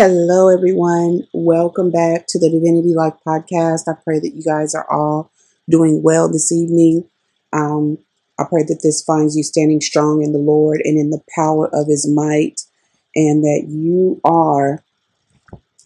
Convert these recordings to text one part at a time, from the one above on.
Hello, everyone. Welcome back to the Divinity Life podcast. I pray that you guys are all doing well this evening. Um, I pray that this finds you standing strong in the Lord and in the power of His might, and that you are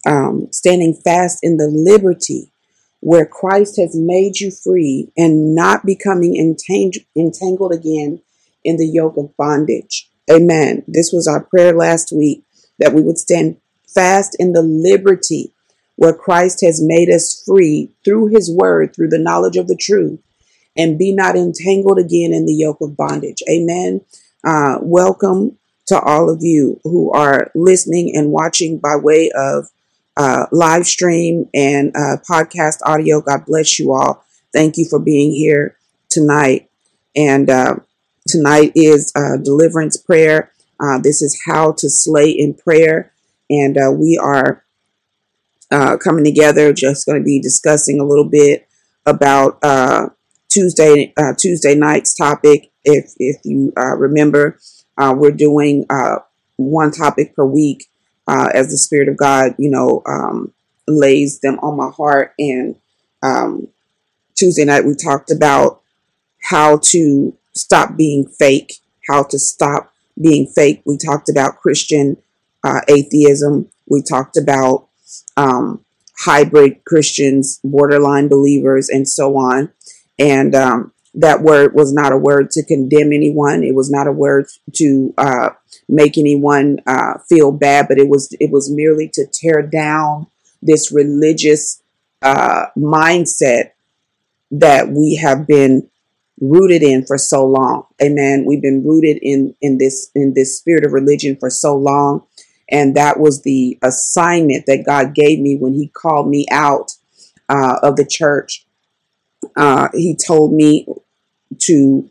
um, standing fast in the liberty where Christ has made you free and not becoming entang- entangled again in the yoke of bondage. Amen. This was our prayer last week that we would stand fast in the liberty where Christ has made us free through his word, through the knowledge of the truth, and be not entangled again in the yoke of bondage. Amen. Uh, welcome to all of you who are listening and watching by way of uh, live stream and uh, podcast audio. God bless you all. Thank you for being here tonight. And uh, tonight is uh, deliverance prayer. Uh, this is how to slay in prayer and uh, we are uh, coming together. Just going to be discussing a little bit about uh, Tuesday uh, Tuesday night's topic. If if you uh, remember, uh, we're doing one topic per week as the Spirit of God, you know, um, lays them on my heart. And um, Tuesday night we talked about how to stop being fake, how to stop being fake. We talked about Christian uh, atheism. We talked about um, hybrid Christians, borderline believers, and so on. And um, that word was not a word to condemn anyone. It was not a word to uh, make anyone uh, feel bad, but it was it was merely to tear down this religious uh, mindset that we have been rooted in for so long. Amen. We've been rooted in in this in this spirit of religion for so long and that was the assignment that God gave me when He called me out uh, of the church. Uh, he told me to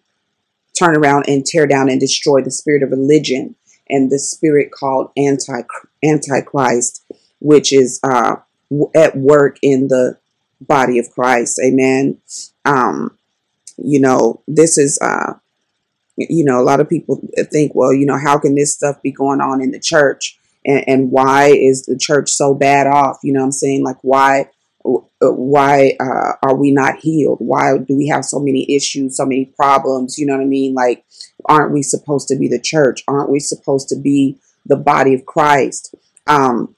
turn around and tear down and destroy the spirit of religion and the spirit called anti antichrist, which is uh, at work in the body of Christ. Amen. Um, you know, this is uh, you know, a lot of people think, well, you know, how can this stuff be going on in the church? And, and why is the church so bad off? You know what I'm saying? Like, why? Why uh, are we not healed? Why do we have so many issues, so many problems? You know what I mean? Like, aren't we supposed to be the church? Aren't we supposed to be the body of Christ? Um,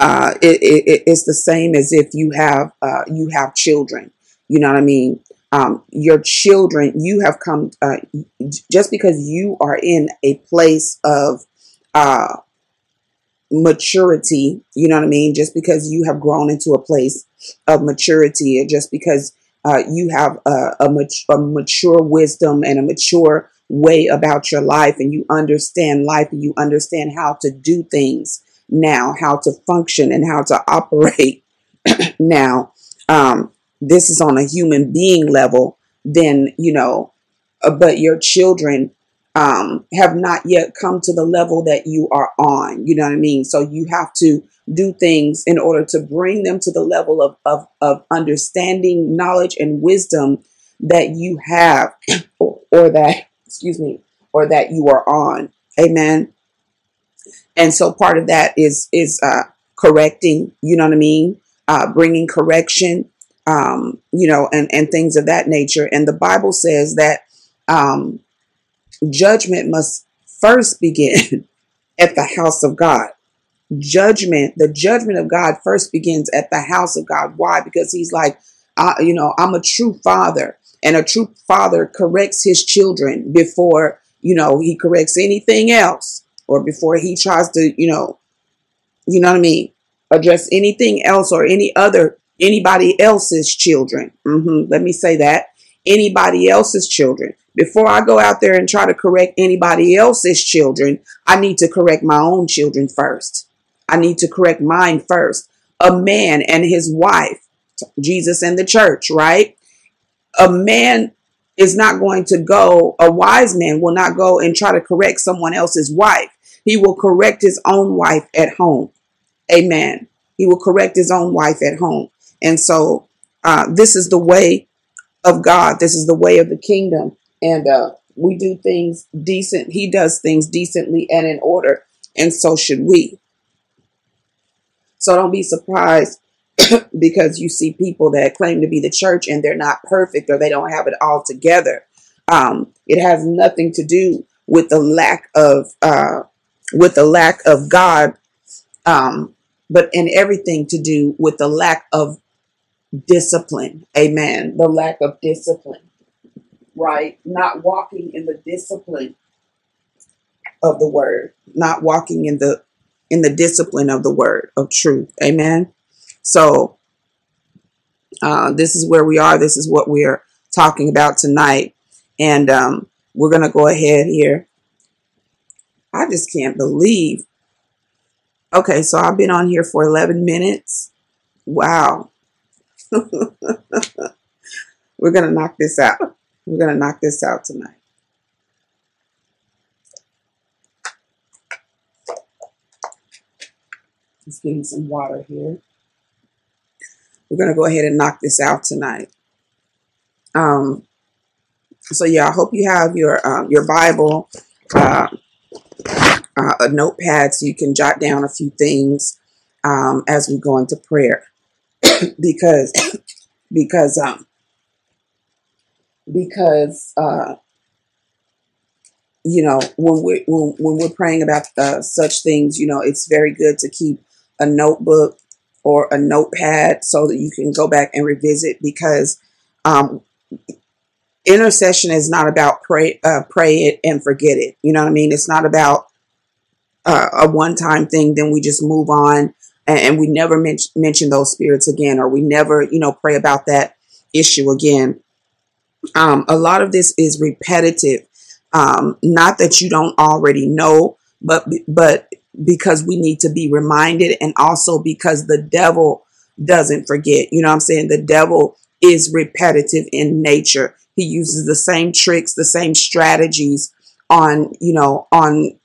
uh, it, it, it's the same as if you have uh, you have children. You know what I mean? Um, your children, you have come uh, just because you are in a place of uh, maturity. You know what I mean? Just because you have grown into a place of maturity, just because uh, you have a, a, mat- a mature wisdom and a mature way about your life, and you understand life, and you understand how to do things now, how to function, and how to operate now. Um, this is on a human being level. Then you know, uh, but your children um, have not yet come to the level that you are on. You know what I mean? So you have to do things in order to bring them to the level of, of, of understanding, knowledge, and wisdom that you have, or, or that, excuse me, or that you are on. Amen. And so part of that is is uh, correcting. You know what I mean? Uh, bringing correction. Um, you know, and and things of that nature. And the Bible says that um, judgment must first begin at the house of God. Judgment, the judgment of God first begins at the house of God. Why? Because he's like, I, you know, I'm a true father, and a true father corrects his children before, you know, he corrects anything else or before he tries to, you know, you know what I mean, address anything else or any other anybody else's children. Mm-hmm. Let me say that anybody else's children. Before I go out there and try to correct anybody else's children, I need to correct my own children first. I need to correct mine first. A man and his wife, Jesus and the church, right? A man is not going to go, a wise man will not go and try to correct someone else's wife. He will correct his own wife at home. Amen. He will correct his own wife at home. And so uh, this is the way of God. This is the way of the kingdom and uh, we do things decent. He does things decently and in order, and so should we. So don't be surprised because you see people that claim to be the church and they're not perfect or they don't have it all together. Um, it has nothing to do with the lack of uh, with the lack of God, um, but in everything to do with the lack of discipline. Amen. The lack of discipline, right? Not walking in the discipline of the word, not walking in the in the discipline of the word of truth. Amen. So uh, this is where we are. This is what we are talking about tonight, and um, we're gonna go ahead here. I just can't believe. Okay, so I've been on here for 11 minutes. Wow. we're gonna knock this out. We're gonna knock this out tonight. Just getting some water here. We're gonna go ahead and knock this out tonight. Um, so yeah, I hope you have your uh, your Bible, uh, uh, a notepad, so you can jot down a few things um, as we go into prayer, because because um because uh, you know when we when, when we're praying about uh, such things, you know, it's very good to keep a notebook or a notepad so that you can go back and revisit because um, intercession is not about pray uh, pray it and forget it. You know what I mean? It's not about uh, a one time thing. Then we just move on and, we never men- mention those spirits again, or we never you know pray about that issue again. Um, a lot of this is repetitive. Um, not that you don't already know, but but because we need to be reminded and also because the devil doesn't forget. You know what I'm saying? The devil is repetitive in nature. He uses the same tricks, the same strategies on, you know, on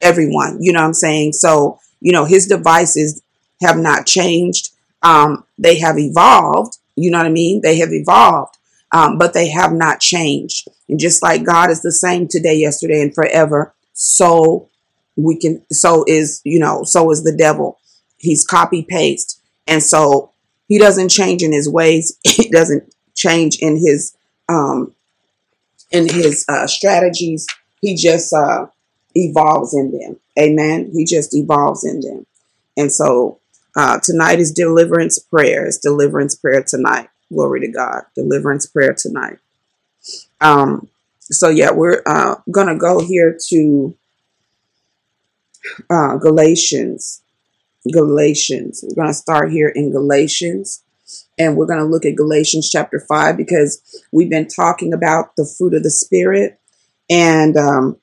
everyone. You know what I'm saying? So, you know, his devices have not changed. Um, they have evolved. You know what I mean? They have evolved, um, but they have not changed. And just like God is the same today, yesterday, and forever, so we can so is you know so is the devil. He's copy paste and so he doesn't change in his ways. He doesn't change in his um in his uh strategies. He just uh evolves in them. Amen? He just evolves in them. And so uh tonight is deliverance prayer. It's deliverance prayer tonight glory to god deliverance prayer tonight um so yeah we're uh gonna go here to uh, Galatians. Galatians. We're to start here in Galatians and we're to look at Galatians chapter 5 because we've been talking about the fruit of the Spirit. And, um,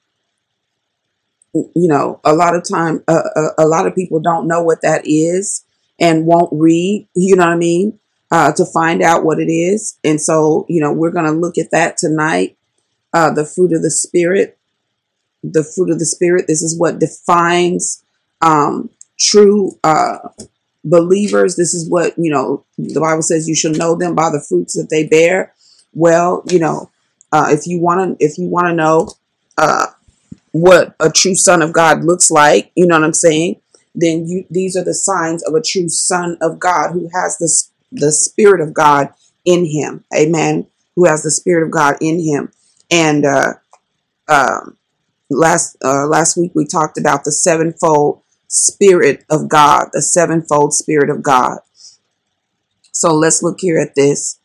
you know, a lot of time, uh, a, uh, a lot of people don't know what that is and won't read, you know what I mean, uh, to find out what it is. And so, you know, we're going to look at that tonight, uh, the fruit of the Spirit the fruit of the spirit. This is what defines um, true uh, believers. This is what you know. The Bible says you shall know them by the fruits that they bear. Well, you know, uh, if you want to, if you want to know uh, what a true son of God looks like, you know what I'm saying. Then you, these are the signs of a true son of God who has the the spirit of God in him. Amen. Who has the spirit of God in him, and uh, um, last uh, last week we talked about the sevenfold spirit of God, the sevenfold spirit of God. So let's look here at this.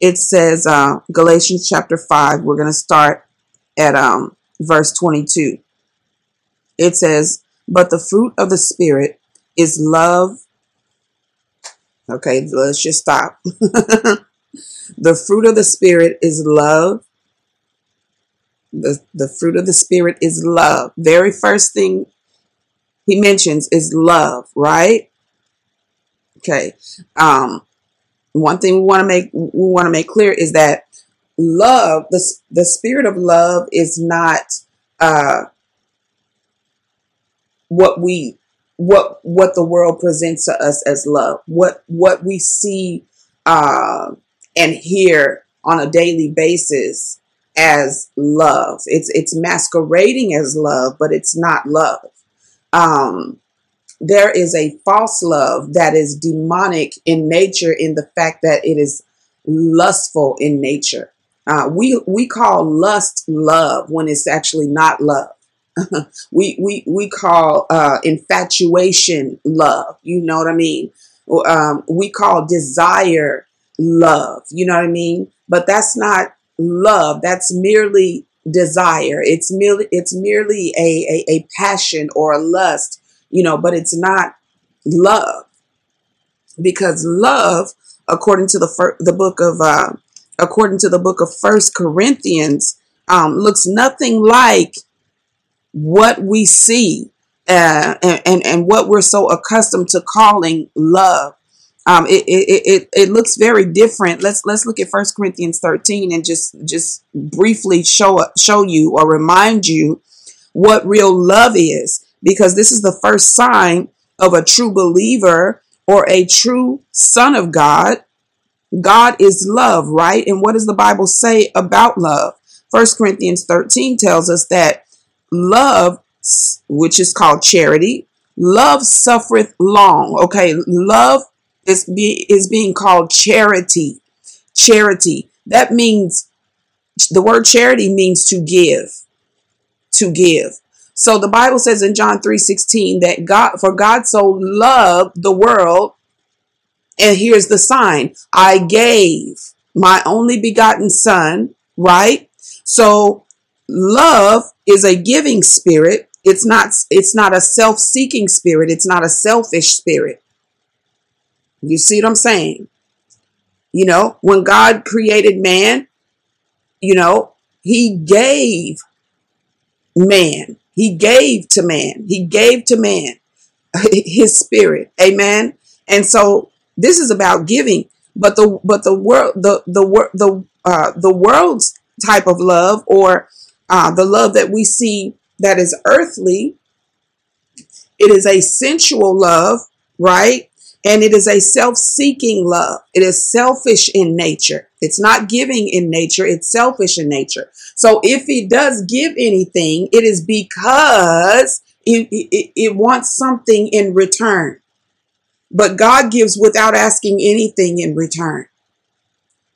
It says uh, Galatians chapter five. We're going to start at um, verse twenty-two. It says, "But the fruit of the spirit is love." Okay, let's just stop. the fruit of the spirit is love, the, the fruit of the Spirit is love. Very first thing he mentions is love, right? Okay. Um, one thing we want to make we want to make clear is that love, the the spirit of love, is not uh, what we what what the world presents to us as love. What what we see uh, and hear on a daily basis as love. It's it's masquerading as love, but it's not love. Um, there is a false love that is demonic in nature in the fact that it is lustful in nature. Uh, we we call lust love when it's actually not love. we we we call uh, infatuation love. You know what I mean? Um, we call desire love. You know what I mean? But that's not love. That's merely desire. It's merely it's merely a, a, a passion or a lust, you know, but it's not love. Because love, according to the fir- the book of uh, according to the book of First Corinthians, um, looks nothing like what we see uh, and, and and what we're so accustomed to calling love. Um, it, it, it, it looks very different. Let's let's look at First Corinthians 13 and just just briefly show show you or remind you what real love is, because this is the first sign of a true believer or a true son of God. God is love, right? And what does the Bible say about love? First Corinthians 13 tells us that love, which is called charity, love suffereth long. Okay, love is, be, is being called charity. Charity. That means, the word charity means to give. To give. So the Bible says in John 3:16 that God for God so loved the world and here's the sign I gave my only begotten son, right? So love is a giving spirit. It's not it's not a self-seeking spirit. It's not a selfish spirit. You see what I'm saying? You know, when God created man, you know, he gave man. He gave to man. He gave to man his spirit. Amen. And so this is about giving, but the but the world the the the uh, the world's type of love or uh, the love that we see that is earthly, it is a sensual love, right? And it is a self seeking love. It is selfish in nature. It's not giving in nature, it's selfish in nature. So if he does give anything, it is because it, it, it wants something in return. But God gives without asking anything in return.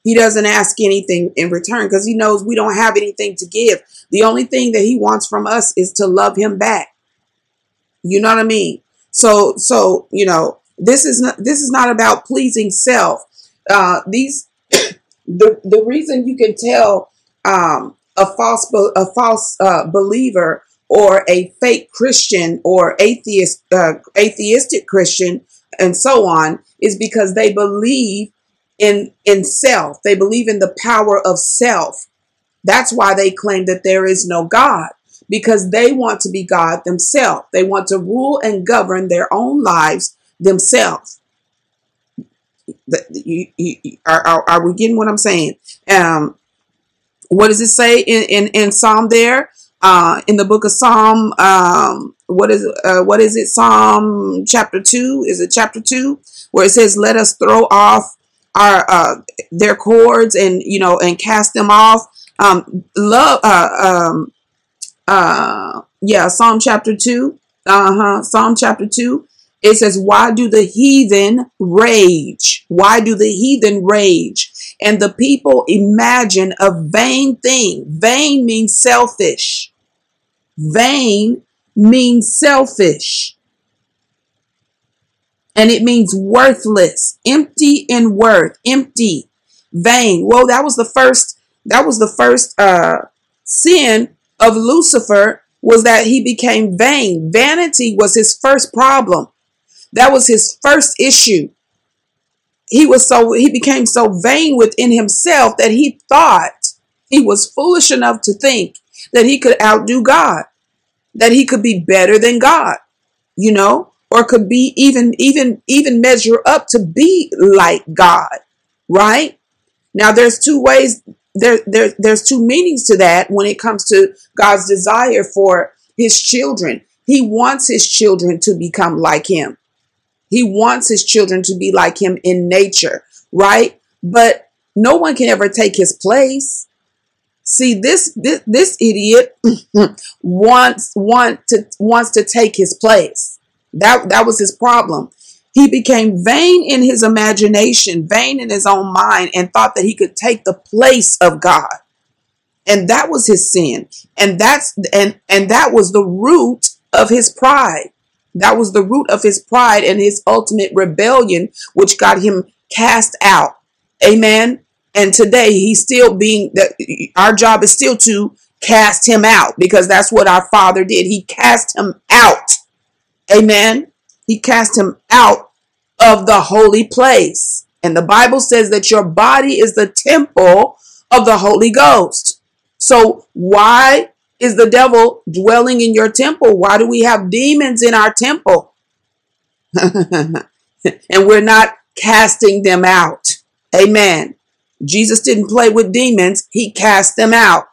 He doesn't ask anything in return because he knows we don't have anything to give. The only thing that he wants from us is to love him back. You know what I mean? So, so, you know, this is not this is not about pleasing self. Uh, these the the reason you can tell um, a false a false uh, believer or a fake Christian or atheist uh, atheistic Christian and so on is because they believe in in self. They believe in the power of self. That's why they claim that there is no God because they want to be God themselves. They want to rule and govern their own lives themselves. Are, are, are, we getting what I'm saying? Um, what does it say in, in, in Psalm there? Uh, in the book of Psalm, um, what is uh, what is it? Psalm chapter two? Is it chapter two where it says, "Let us throw off our uh, their cords and you know and cast them off." Um, love, uh, um, uh, yeah, Psalm chapter two. Uh huh. Psalm chapter two. It says, Why do the heathen rage? Why do the heathen rage? And the people imagine a vain thing. Vain means selfish. Vain means selfish. And it means worthless, empty in worth, empty, vain. Well, that was the first, that was the first uh, sin of Lucifer was that he became vain. Vanity was his first problem. That was his first issue. He was so he became so vain within himself that he thought he was foolish enough to think that he could outdo God, that he could be better than God, you know, or could be even even even measure up to be like God, right? Now there's two ways there, there there's two meanings to that when it comes to God's desire for his children. He wants his children to become like him. He wants his children to be like him in nature, right? But no one can ever take his place. See, this this, this idiot wants want to wants to take his place. That that was his problem. He became vain in his imagination, vain in his own mind, and thought that he could take the place of God. And that was his sin. And that's and and that was the root of his pride. That was the root of his pride and his ultimate rebellion, which got him cast out. Amen. And today he's still being that our job is still to cast him out because that's what our father did. He cast him out. Amen. He cast him out of the holy place. And the Bible says that your body is the temple of the Holy Ghost. So why is the devil dwelling in your temple? Why do we have demons in our temple? and we're not casting them out. Amen. Jesus didn't play with demons, he cast them out.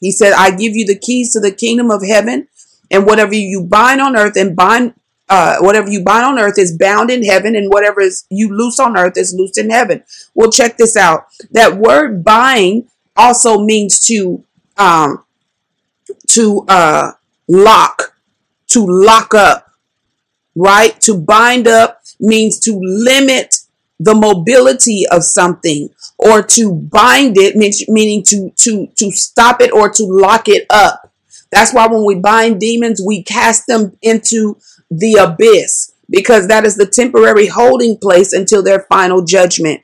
He said, I give you the keys to the kingdom of heaven, and whatever you bind on earth and bind uh, whatever you bind on earth is bound in heaven, and whatever is you loose on earth is loosed in heaven. Well, check this out. That word bind also means to um, to uh, lock, to lock up, right? To bind up means to limit the mobility of something or to bind it means meaning to to to stop it or to lock it up that's why when we bind demons we cast them into the abyss because that is the temporary holding place until their final judgment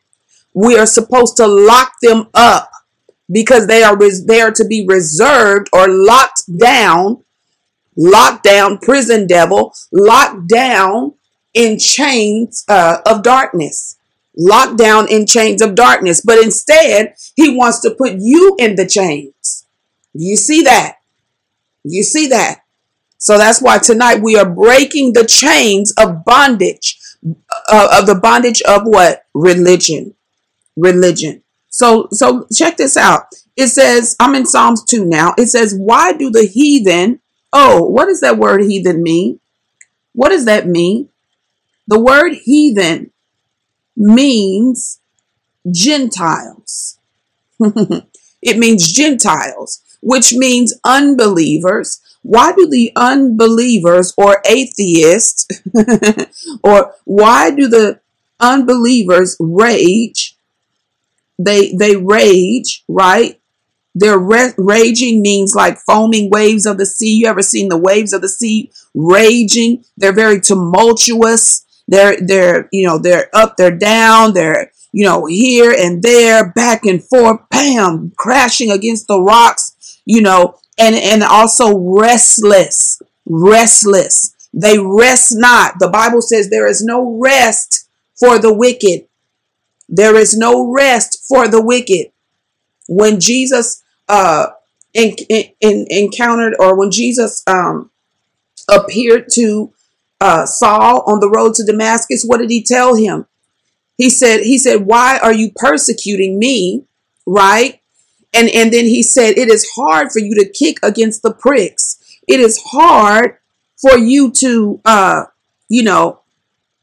we are supposed to lock them up because they are res- they are to be reserved or locked down locked down prison devil locked down in chains uh, of darkness locked down in chains of darkness. But instead, he wants to put you in the chains. You see that? You see that? So that's why tonight we are breaking the chains of bondage, uh, of the bondage of what? Religion. Religion. So, so check this out. It says, I'm in Psalms 2 now. It says, Why do the heathen, oh, what does that word heathen mean? What does that mean? The word heathen means Gentiles. it means Gentiles, which means unbelievers. Why do the unbelievers or atheists, or why do the unbelievers rage? They they rage, right? Their raging means like foaming waves of the sea. You ever seen the waves of the sea raging? They're very tumultuous. They're they're you know they're up, they're down, they're you know here and there, back and forth, bam, crashing against the rocks, you know, and and also restless, restless. They rest not. The Bible says there is no rest for the wicked. There is no rest for the wicked. When Jesus uh in, in, encountered or when Jesus um appeared to uh, Saul on the road to Damascus, what did he tell him? He said, he said, why are you persecuting me? Right. And, and then he said, it is hard for you to kick against the pricks. It is hard for you to, uh, you know,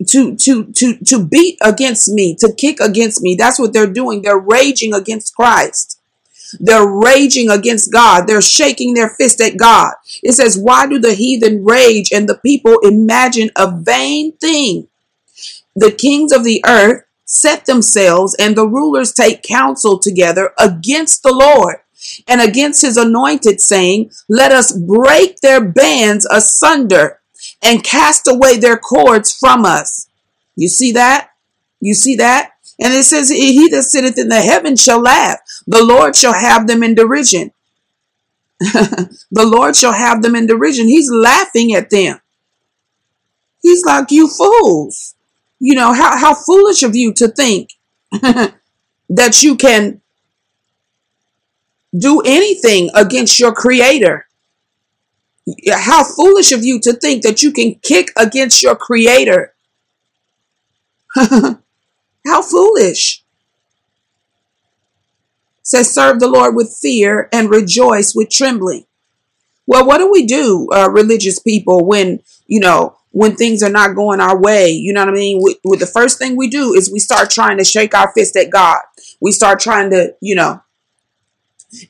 to, to, to, to beat against me, to kick against me. That's what they're doing. They're raging against Christ. They're raging against God. They're shaking their fist at God. It says, Why do the heathen rage and the people imagine a vain thing? The kings of the earth set themselves and the rulers take counsel together against the Lord and against his anointed, saying, Let us break their bands asunder and cast away their cords from us. You see that? You see that? And it says, He that sitteth in the heavens shall laugh. The Lord shall have them in derision. the Lord shall have them in derision. He's laughing at them. He's like, You fools. You know, how, how foolish of you to think that you can do anything against your creator. How foolish of you to think that you can kick against your creator. How foolish. Says, serve the Lord with fear and rejoice with trembling. Well, what do we do, uh, religious people, when, you know, when things are not going our way? You know what I mean? With, the first thing we do is we start trying to shake our fist at God. We start trying to, you know,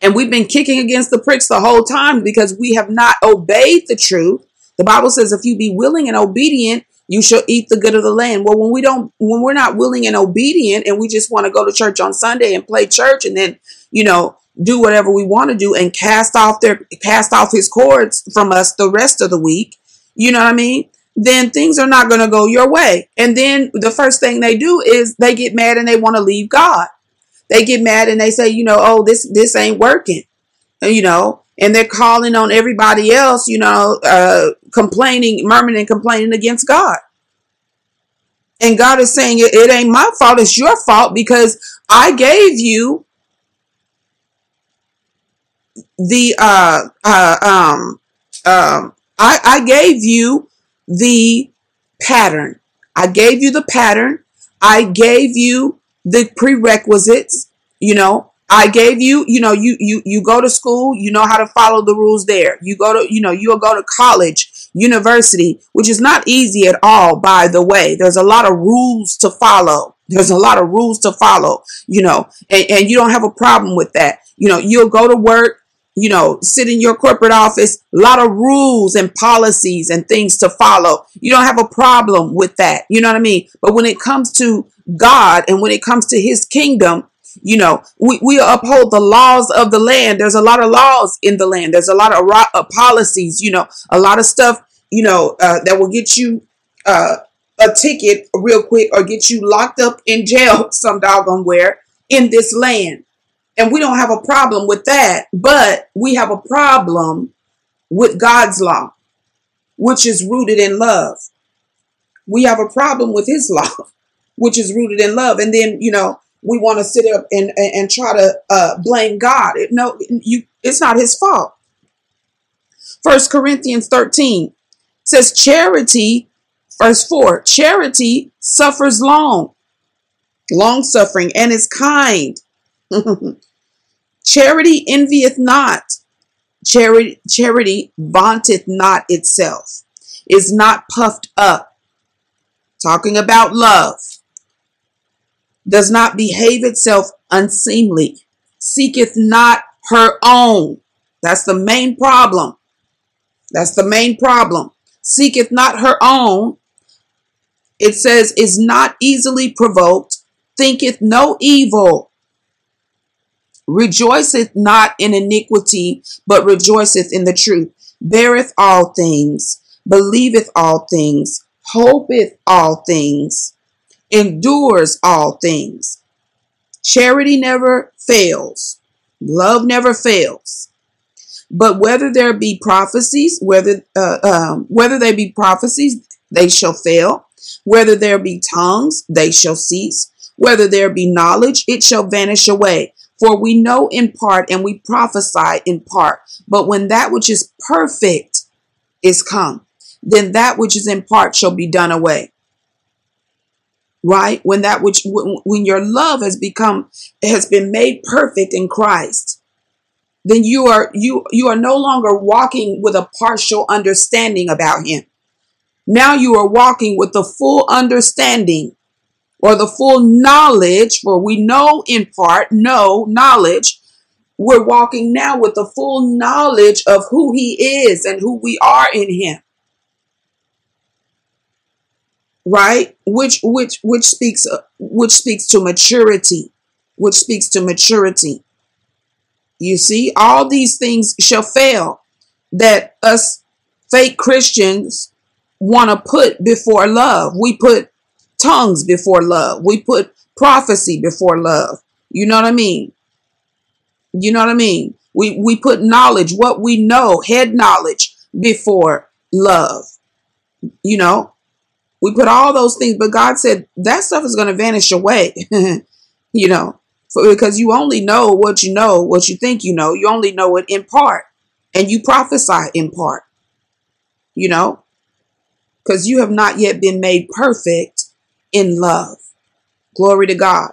and we've been kicking against the pricks the whole time because we have not obeyed the truth. The Bible says, if you be willing and obedient, you shall eat the good of the land. Well, when we don't, when we're not willing and obedient and we just want to go to church on Sunday and play church and then, you know, do whatever we want to do and cast off their, cast off his cords from us the rest of the week, you know what I mean? Then things are not going to go your way. And then the first thing they do is they get mad and they want to leave God. They get mad and they say, you know, oh, this, this ain't working, you know, and they're calling on everybody else, you know, uh, complaining, murmuring and complaining against God. And God is saying, it, it ain't my fault, it's your fault because I gave you the uh uh um um I, I gave you the pattern. I gave you the pattern. I gave you the prerequisites, you know, I gave you, you know, you you you go to school, you know how to follow the rules there. You go to, you know, you'll go to college, university, which is not easy at all, by the way. There's a lot of rules to follow. There's a lot of rules to follow, you know, and, and you don't have a problem with that. You know, you'll go to work, you know, sit in your corporate office, a lot of rules and policies and things to follow. You don't have a problem with that. You know what I mean? But when it comes to God and when it comes to his kingdom, you know, we, we uphold the laws of the land. There's a lot of laws in the land. There's a lot of uh, policies, you know, a lot of stuff, you know, uh, that will get you uh, a ticket real quick or get you locked up in jail some doggone where in this land. And we don't have a problem with that, but we have a problem with God's law, which is rooted in love. We have a problem with his law, which is rooted in love. And then, you know, we want to sit up and, and, and try to uh, blame God. It, no, you, it's not his fault. First Corinthians 13 says charity, verse 4, charity suffers long, long suffering, and is kind. charity envieth not. Charity, charity vaunteth not itself, is not puffed up. Talking about love does not behave itself unseemly, seeketh not her own. That's the main problem. That's the main problem. Seeketh not her own. It says, is not easily provoked, thinketh no evil, rejoiceth not in iniquity, but rejoiceth in the truth, beareth all things, believeth all things, hopeth all things endures all things. Charity never fails. Love never fails. But whether there be prophecies, whether uh, um, whether they be prophecies, they shall fail. Whether there be tongues, they shall cease. Whether there be knowledge, it shall vanish away. For we know in part and we prophesy in part. But when that which is perfect is come, then that which is in part shall be done away right? When that which, when your love has become, has been made perfect in Christ, then you are, you, you are no longer walking with a partial understanding about him. Now you are walking with the full understanding or the full knowledge, for we know in part, know knowledge. We're walking now with the full knowledge of who he is and who we are in him. Right? Which which which speaks uh, which speaks to maturity. Which speaks to maturity. You see all these things shall fail that us fake christians want to put before love. We put tongues before love. We put prophecy before love. You know what i mean? You know what i mean? We we put knowledge what we know head knowledge before love. You know? We put all those things, but God said that stuff is going to vanish away, you know, for, because you only know what you know, what you think you know. You only know it in part, and you prophesy in part, you know, because you have not yet been made perfect in love. Glory to God.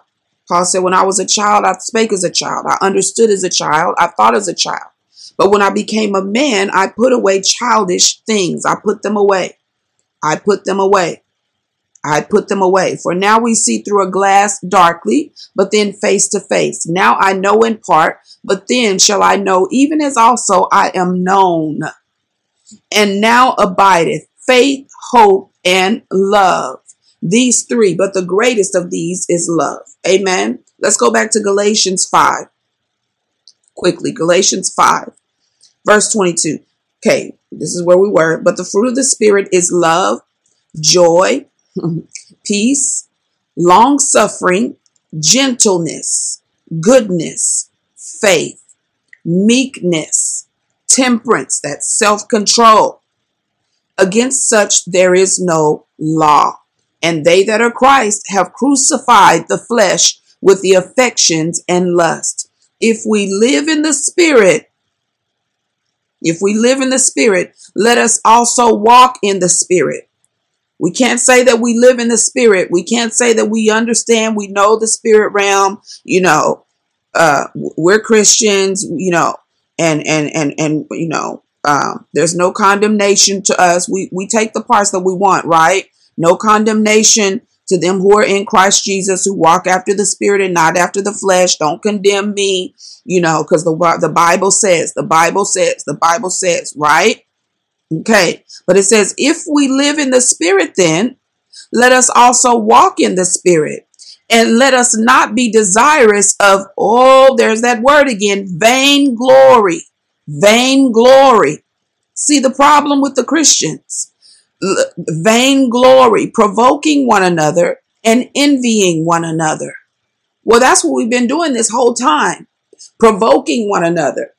Paul said, When I was a child, I spake as a child. I understood as a child. I thought as a child. But when I became a man, I put away childish things. I put them away. I put them away. I put them away. For now we see through a glass darkly, but then face to face. Now I know in part, but then shall I know, even as also I am known. And now abideth faith, hope, and love. These three, but the greatest of these is love. Amen. Let's go back to Galatians 5. Quickly, Galatians 5, verse 22. Okay, this is where we were. But the fruit of the Spirit is love, joy, peace, long suffering, gentleness, goodness, faith, meekness, temperance, that's self control. Against such there is no law. And they that are Christ have crucified the flesh with the affections and lust. If we live in the Spirit, if we live in the Spirit, let us also walk in the Spirit. We can't say that we live in the Spirit. We can't say that we understand, we know the Spirit realm. You know, uh, we're Christians. You know, and and and and you know, um, there's no condemnation to us. We we take the parts that we want, right? No condemnation to them who are in Christ Jesus, who walk after the Spirit and not after the flesh. Don't condemn me, you know, because the the Bible says, the Bible says, the Bible says, right? Okay, but it says, if we live in the Spirit, then let us also walk in the Spirit. And let us not be desirous of, oh, there's that word again, vain glory. Vain glory. See the problem with the Christians vain glory, provoking one another and envying one another. Well, that's what we've been doing this whole time provoking one another,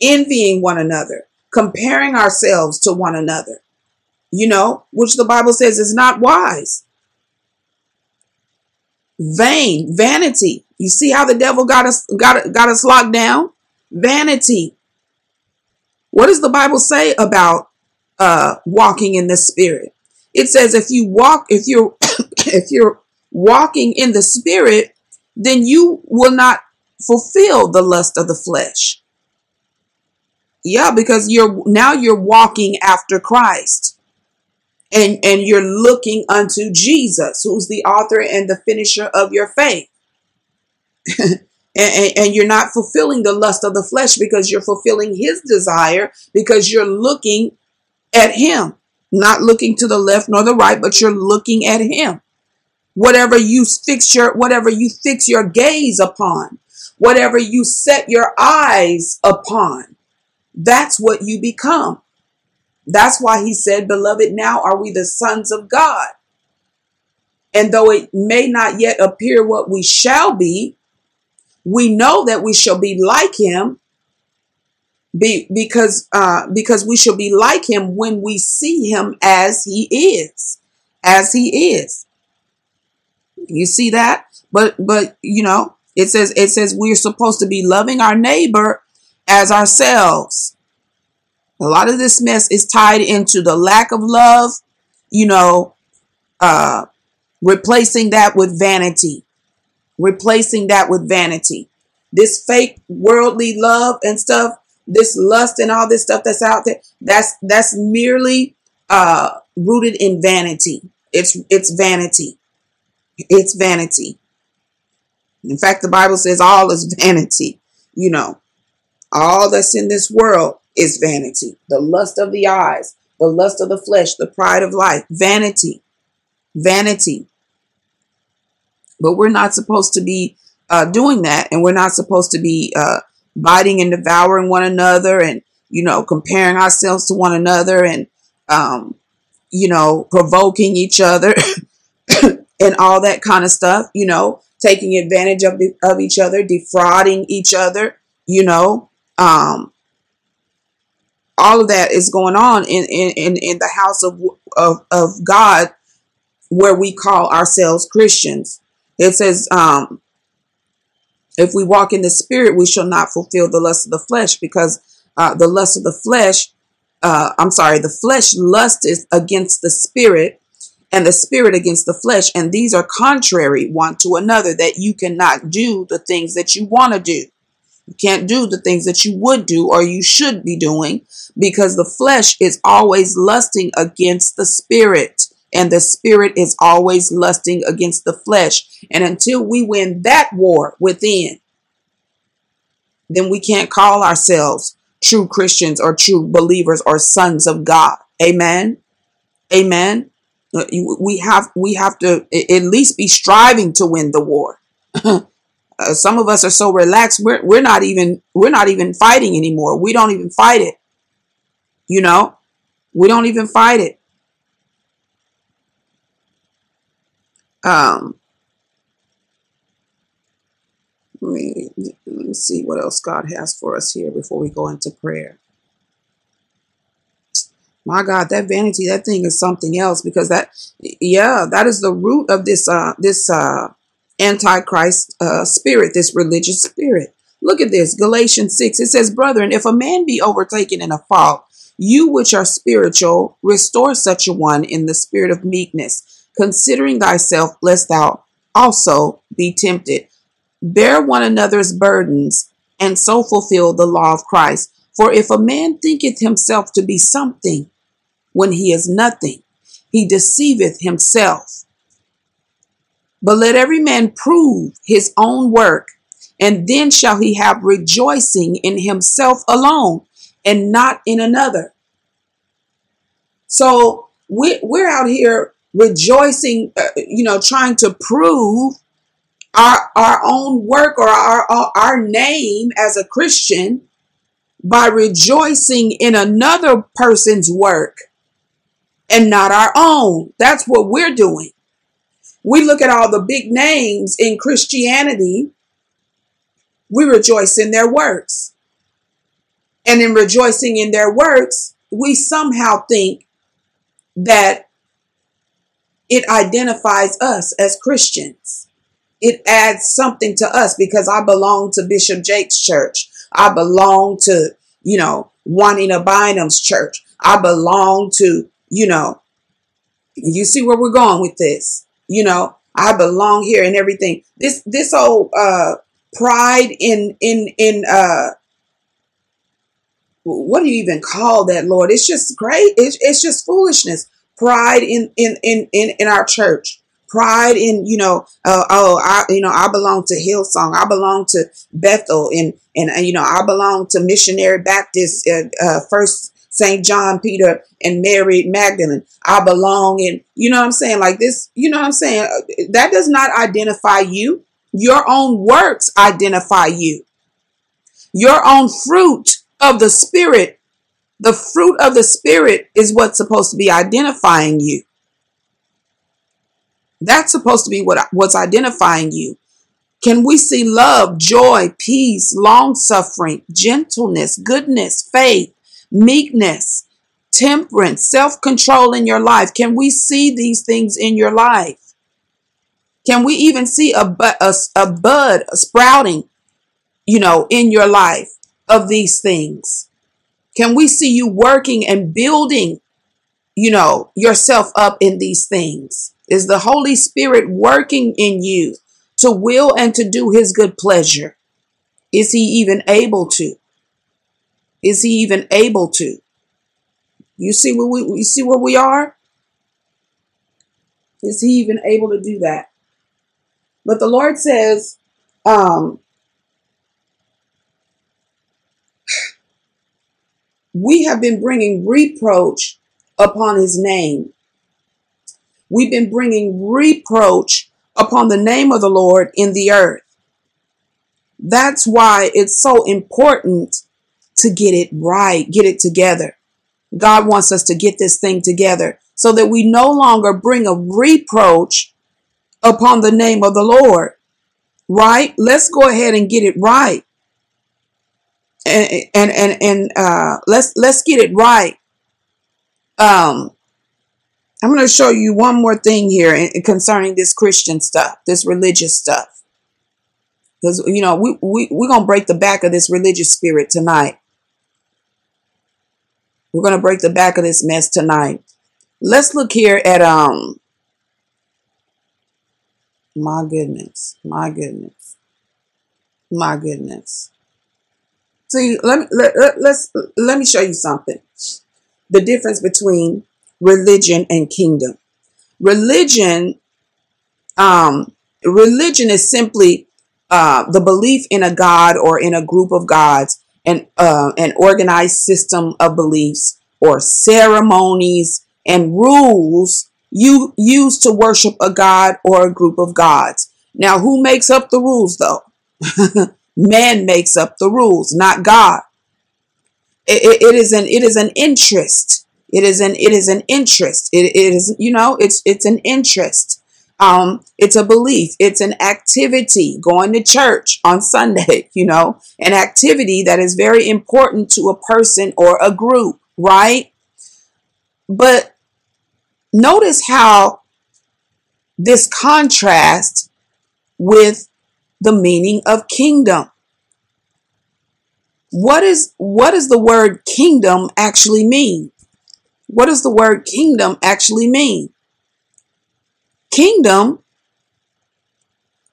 envying one another, comparing ourselves to one another, you know, which the Bible says is not wise. Vain, vanity. You see how the devil got us got got us locked down? Vanity. What does the Bible say about uh, walking in the spirit. It says if you walk, if you're if you're walking in the spirit, then you will not fulfill the lust of the flesh. Yeah, because you're now you're walking after Christ. And and you're looking unto Jesus, who's the author and the finisher of your faith. and, and, and, you're not fulfilling the lust of the flesh because you're fulfilling his desire because you're looking at him, not looking to the left nor the right, but you're looking at him. Whatever you fix your whatever you fix your gaze upon, whatever you set your eyes upon, that's what you become. That's why he said, Beloved, now are we the sons of God. And though it may not yet appear what we shall be, we know that we shall be like him be, because uh, because we shall be like him when we see him as he is, as he is. You see that? But but you know, it says it says we're supposed to be loving our neighbor as ourselves. A lot of this mess is tied into the lack of love, you know, uh, replacing that with vanity, replacing that with vanity. This fake worldly love and stuff this lust and all this stuff that's out there, that's that's merely uh, rooted in vanity. It's it's vanity. It's vanity. In fact, the Bible says all is vanity. You know, all that's in this world is vanity. The lust of the eyes, the lust of the flesh, the pride of life, vanity, vanity. But we're not supposed to be uh, doing that, and we're not supposed to be uh, biting and devouring one another and, you know, comparing ourselves to one another and, um, you know, provoking each other and all that kind of stuff, you know, taking advantage of, of each other, defrauding each other, you know, um, all of that is going on in, in, in the house of, of, of God where we call ourselves Christians. It says, um, if we walk in the spirit, we shall not fulfill the lust of the flesh because uh, the lust of the flesh, uh, I'm sorry, the flesh lust is against the spirit and the spirit against the flesh. And these are contrary one to another that you cannot do the things that you want to do. You can't do the things that you would do or you should be doing because the flesh is always lusting against the spirit and the spirit is always lusting against the flesh. And until we win that war within, then we can't call ourselves true Christians or true believers or sons of God. Amen. Amen. Uh, we have we have to at least be striving to win the war. uh, some of us are so relaxed. We're we're not even we're not even fighting anymore. We don't even fight it. You know, we don't even fight it. Um, let me, let me see what else God has for us here before we go into prayer. My God, that vanity, that thing is something else because that, yeah, that is the root of this, uh, this, uh, antichrist, uh, spirit, this religious spirit. Look at this, Galatians 6. It says, Brethren, if a man be overtaken in a fault, you which are spiritual, restore such a one in the spirit of meekness, considering thyself, lest thou also be tempted. Bear one another's burdens, and so fulfill the law of Christ. For if a man thinketh himself to be something when he is nothing, he deceiveth himself. But let every man prove his own work, and then shall he have rejoicing in himself alone and not in another. So we, we're out here rejoicing, uh, you know, trying to prove our our own work or our, our our name as a Christian by rejoicing in another person's work and not our own. That's what we're doing. We look at all the big names in Christianity, we rejoice in their works. And in rejoicing in their works, we somehow think that it identifies us as Christians it adds something to us because I belong to Bishop Jakes' church. I belong to, you know, Juanita Bynum's church. I belong to, you know, you see where we're going with this. You know, I belong here and everything. This this whole uh pride in in in uh what do you even call that, Lord? It's just great. It's, it's just foolishness. Pride in in in in, in our church. Pride in you know uh, oh I you know I belong to Hillsong. I belong to Bethel and and uh, you know I belong to Missionary Baptist uh, uh, First St. John Peter and Mary Magdalene. I belong in you know what I'm saying? Like this you know what I'm saying? That does not identify you. Your own works identify you. Your own fruit of the spirit the fruit of the spirit is what's supposed to be identifying you that's supposed to be what what's identifying you. Can we see love, joy, peace, long suffering, gentleness, goodness, faith, meekness, temperance, self control in your life? Can we see these things in your life? Can we even see a, a, a bud sprouting, you know, in your life of these things? Can we see you working and building, you know, yourself up in these things? Is the Holy Spirit working in you to will and to do his good pleasure? Is he even able to? Is he even able to? You see where we you see where we are? Is he even able to do that? But the Lord says, um, we have been bringing reproach upon his name We've been bringing reproach upon the name of the Lord in the earth. That's why it's so important to get it right, get it together. God wants us to get this thing together so that we no longer bring a reproach upon the name of the Lord. Right? Let's go ahead and get it right. And and and, uh, let's let's get it right. Um, I'm going to show you one more thing here concerning this Christian stuff, this religious stuff. Because, you know, we, we, we're going to break the back of this religious spirit tonight. We're going to break the back of this mess tonight. Let's look here at, um, my goodness, my goodness, my goodness. See, let me, let, let, let's, let me show you something. The difference between religion and kingdom. Religion, um, religion is simply uh, the belief in a God or in a group of gods, and uh, an organized system of beliefs or ceremonies and rules you use to worship a god or a group of gods. Now, who makes up the rules though? Man makes up the rules, not God. It, it, it is an it is an interest. It is an it is an interest. It, it is you know it's it's an interest. Um, it's a belief. It's an activity. Going to church on Sunday, you know, an activity that is very important to a person or a group, right? But notice how this contrast with the meaning of kingdom. What is what does the word kingdom actually mean? What does the word kingdom actually mean? Kingdom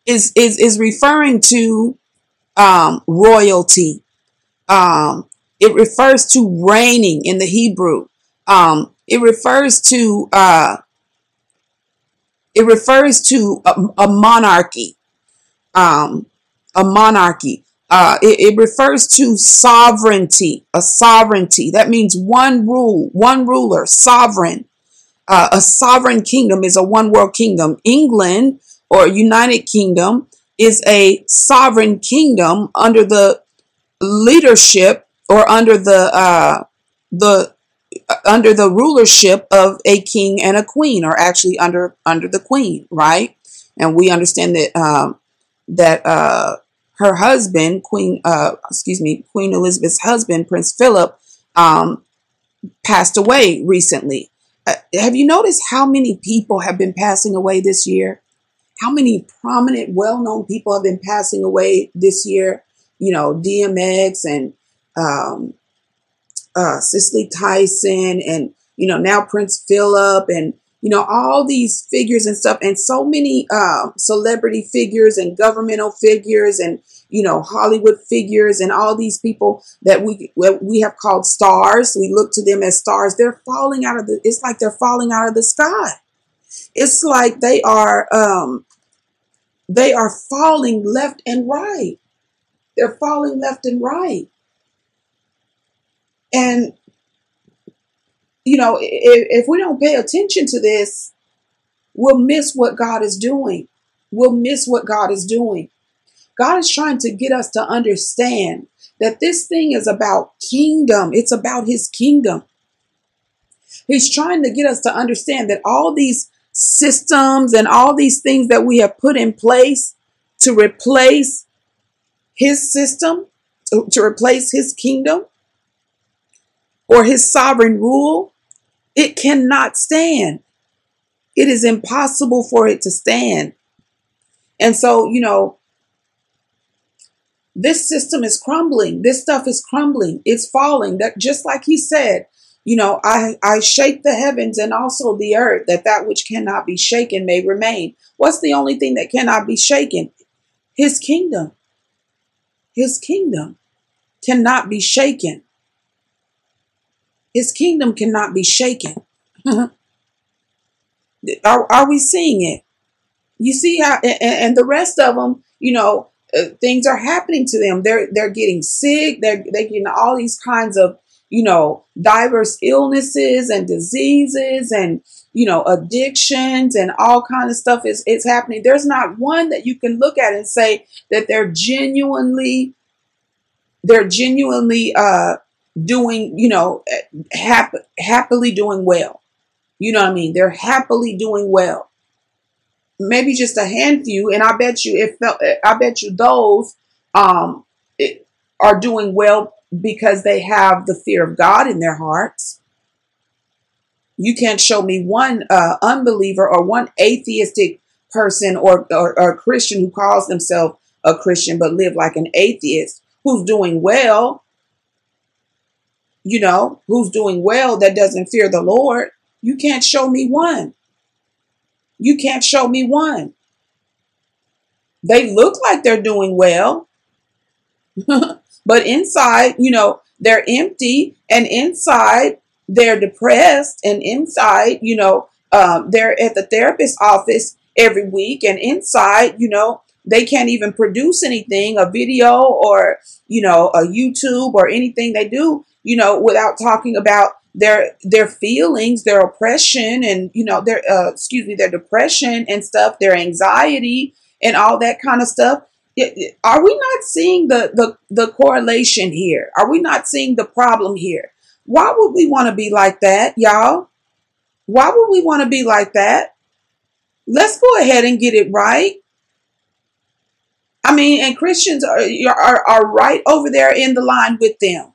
is is is referring to um, royalty. Um, it refers to reigning in the Hebrew. Um, it refers to uh, it refers to a, a monarchy. Um, a monarchy. Uh, it, it, refers to sovereignty, a sovereignty. That means one rule, one ruler, sovereign. Uh, a sovereign kingdom is a one world kingdom. England or United Kingdom is a sovereign kingdom under the leadership or under the uh, the under the rulership of a king and a queen, or actually under under the queen, right? And we understand that um, that uh, her husband, Queen, uh, excuse me, Queen Elizabeth's husband, Prince Philip, um, passed away recently. Uh, have you noticed how many people have been passing away this year? How many prominent, well-known people have been passing away this year? You know, DMX and um, uh, Cicely Tyson and, you know, now Prince Philip and, you know, all these figures and stuff and so many uh, celebrity figures and governmental figures and, you know, Hollywood figures and all these people that we we have called stars. We look to them as stars. They're falling out of the. It's like they're falling out of the sky. It's like they are um, they are falling left and right. They're falling left and right. And, you know, if, if we don't pay attention to this, we'll miss what God is doing. We'll miss what God is doing. God is trying to get us to understand that this thing is about kingdom, it's about his kingdom. He's trying to get us to understand that all these systems and all these things that we have put in place to replace his system, to, to replace his kingdom, or his sovereign rule, it cannot stand. It is impossible for it to stand. And so, you know, this system is crumbling. This stuff is crumbling. It's falling. That just like he said, you know, I, I shake the heavens and also the earth, that that which cannot be shaken may remain. What's the only thing that cannot be shaken? His kingdom. His kingdom cannot be shaken. His kingdom cannot be shaken. are, are we seeing it? You see how, and, and the rest of them, you know, uh, things are happening to them. They're they're getting sick. They're they're getting all these kinds of you know diverse illnesses and diseases and you know addictions and all kind of stuff is it's happening. There's not one that you can look at and say that they're genuinely they're genuinely uh doing, you know, hap- happily doing well. You know what I mean? They're happily doing well. Maybe just a handful, and I bet you if I bet you those um, are doing well because they have the fear of God in their hearts. You can't show me one uh, unbeliever or one atheistic person or, or, or Christian who calls themselves a Christian but live like an atheist who's doing well you know, who's doing well that doesn't fear the Lord. You can't show me one. You can't show me one. They look like they're doing well, but inside, you know, they're empty, and inside, they're depressed, and inside, you know, um, they're at the therapist's office every week, and inside, you know, they can't even produce anything, a video or, you know, a YouTube or anything they do, you know, without talking about their their feelings, their oppression and, you know, their uh, excuse me, their depression and stuff, their anxiety and all that kind of stuff. Are we not seeing the, the, the correlation here? Are we not seeing the problem here? Why would we want to be like that, y'all? Why would we want to be like that? Let's go ahead and get it right. I mean, and Christians are, are, are right over there in the line with them.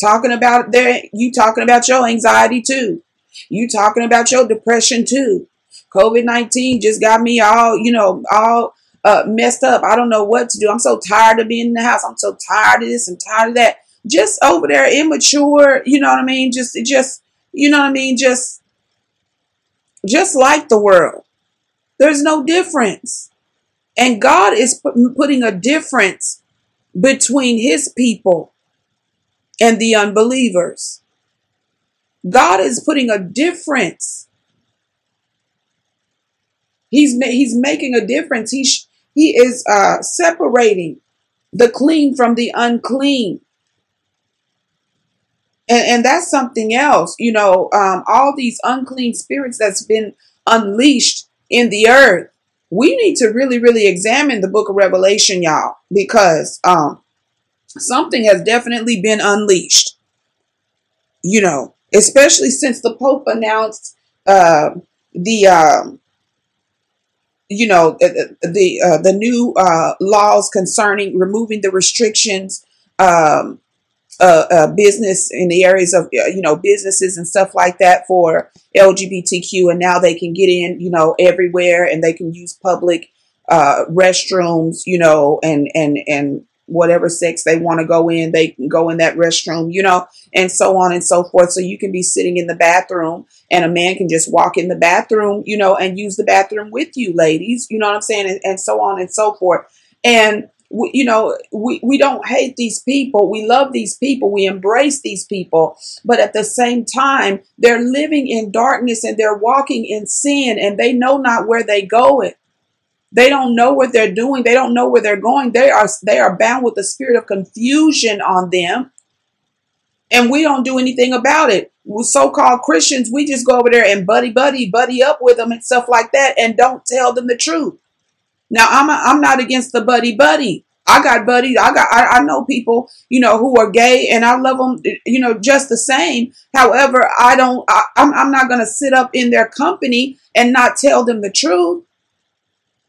Talking about their, you talking about your anxiety too. You talking about your depression too. COVID 19 just got me all, you know, all uh, messed up. I don't know what to do. I'm so tired of being in the house. I'm so tired of this and tired of that. Just over there, immature. You know what I mean? Just, just, you know what I mean? Just, just like the world. There's no difference. And God is putting a difference between his people and the unbelievers. God is putting a difference. He's he's making a difference. He's he is uh, separating the clean from the unclean. And, and that's something else. You know, um, all these unclean spirits that's been unleashed in the earth. We need to really, really examine the book of Revelation, y'all, because um, something has definitely been unleashed. You know, especially since the Pope announced uh, the um, you know the the, uh, the new uh, laws concerning removing the restrictions um, uh, uh, business in the areas of uh, you know businesses and stuff like that for LGBTQ, and now they can get in you know everywhere, and they can use public restrooms, you know, and and and whatever sex they want to go in, they can go in that restroom, you know, and so on and so forth. So you can be sitting in the bathroom and a man can just walk in the bathroom, you know, and use the bathroom with you, ladies, you know what I'm saying? And, and so on and so forth. And, we, you know, we, we don't hate these people. We love these people. We embrace these people. But at the same time, they're living in darkness and they're walking in sin and they know not where they going. They don't know what they're doing. They don't know where they're going. They are they are bound with the spirit of confusion on them. And we don't do anything about it. With so-called Christians, we just go over there and buddy buddy buddy up with them and stuff like that and don't tell them the truth. Now I'm a, I'm not against the buddy buddy. I got buddies. I got I, I know people you know who are gay and I love them you know just the same. However, I don't. I, I'm I'm not going to sit up in their company and not tell them the truth.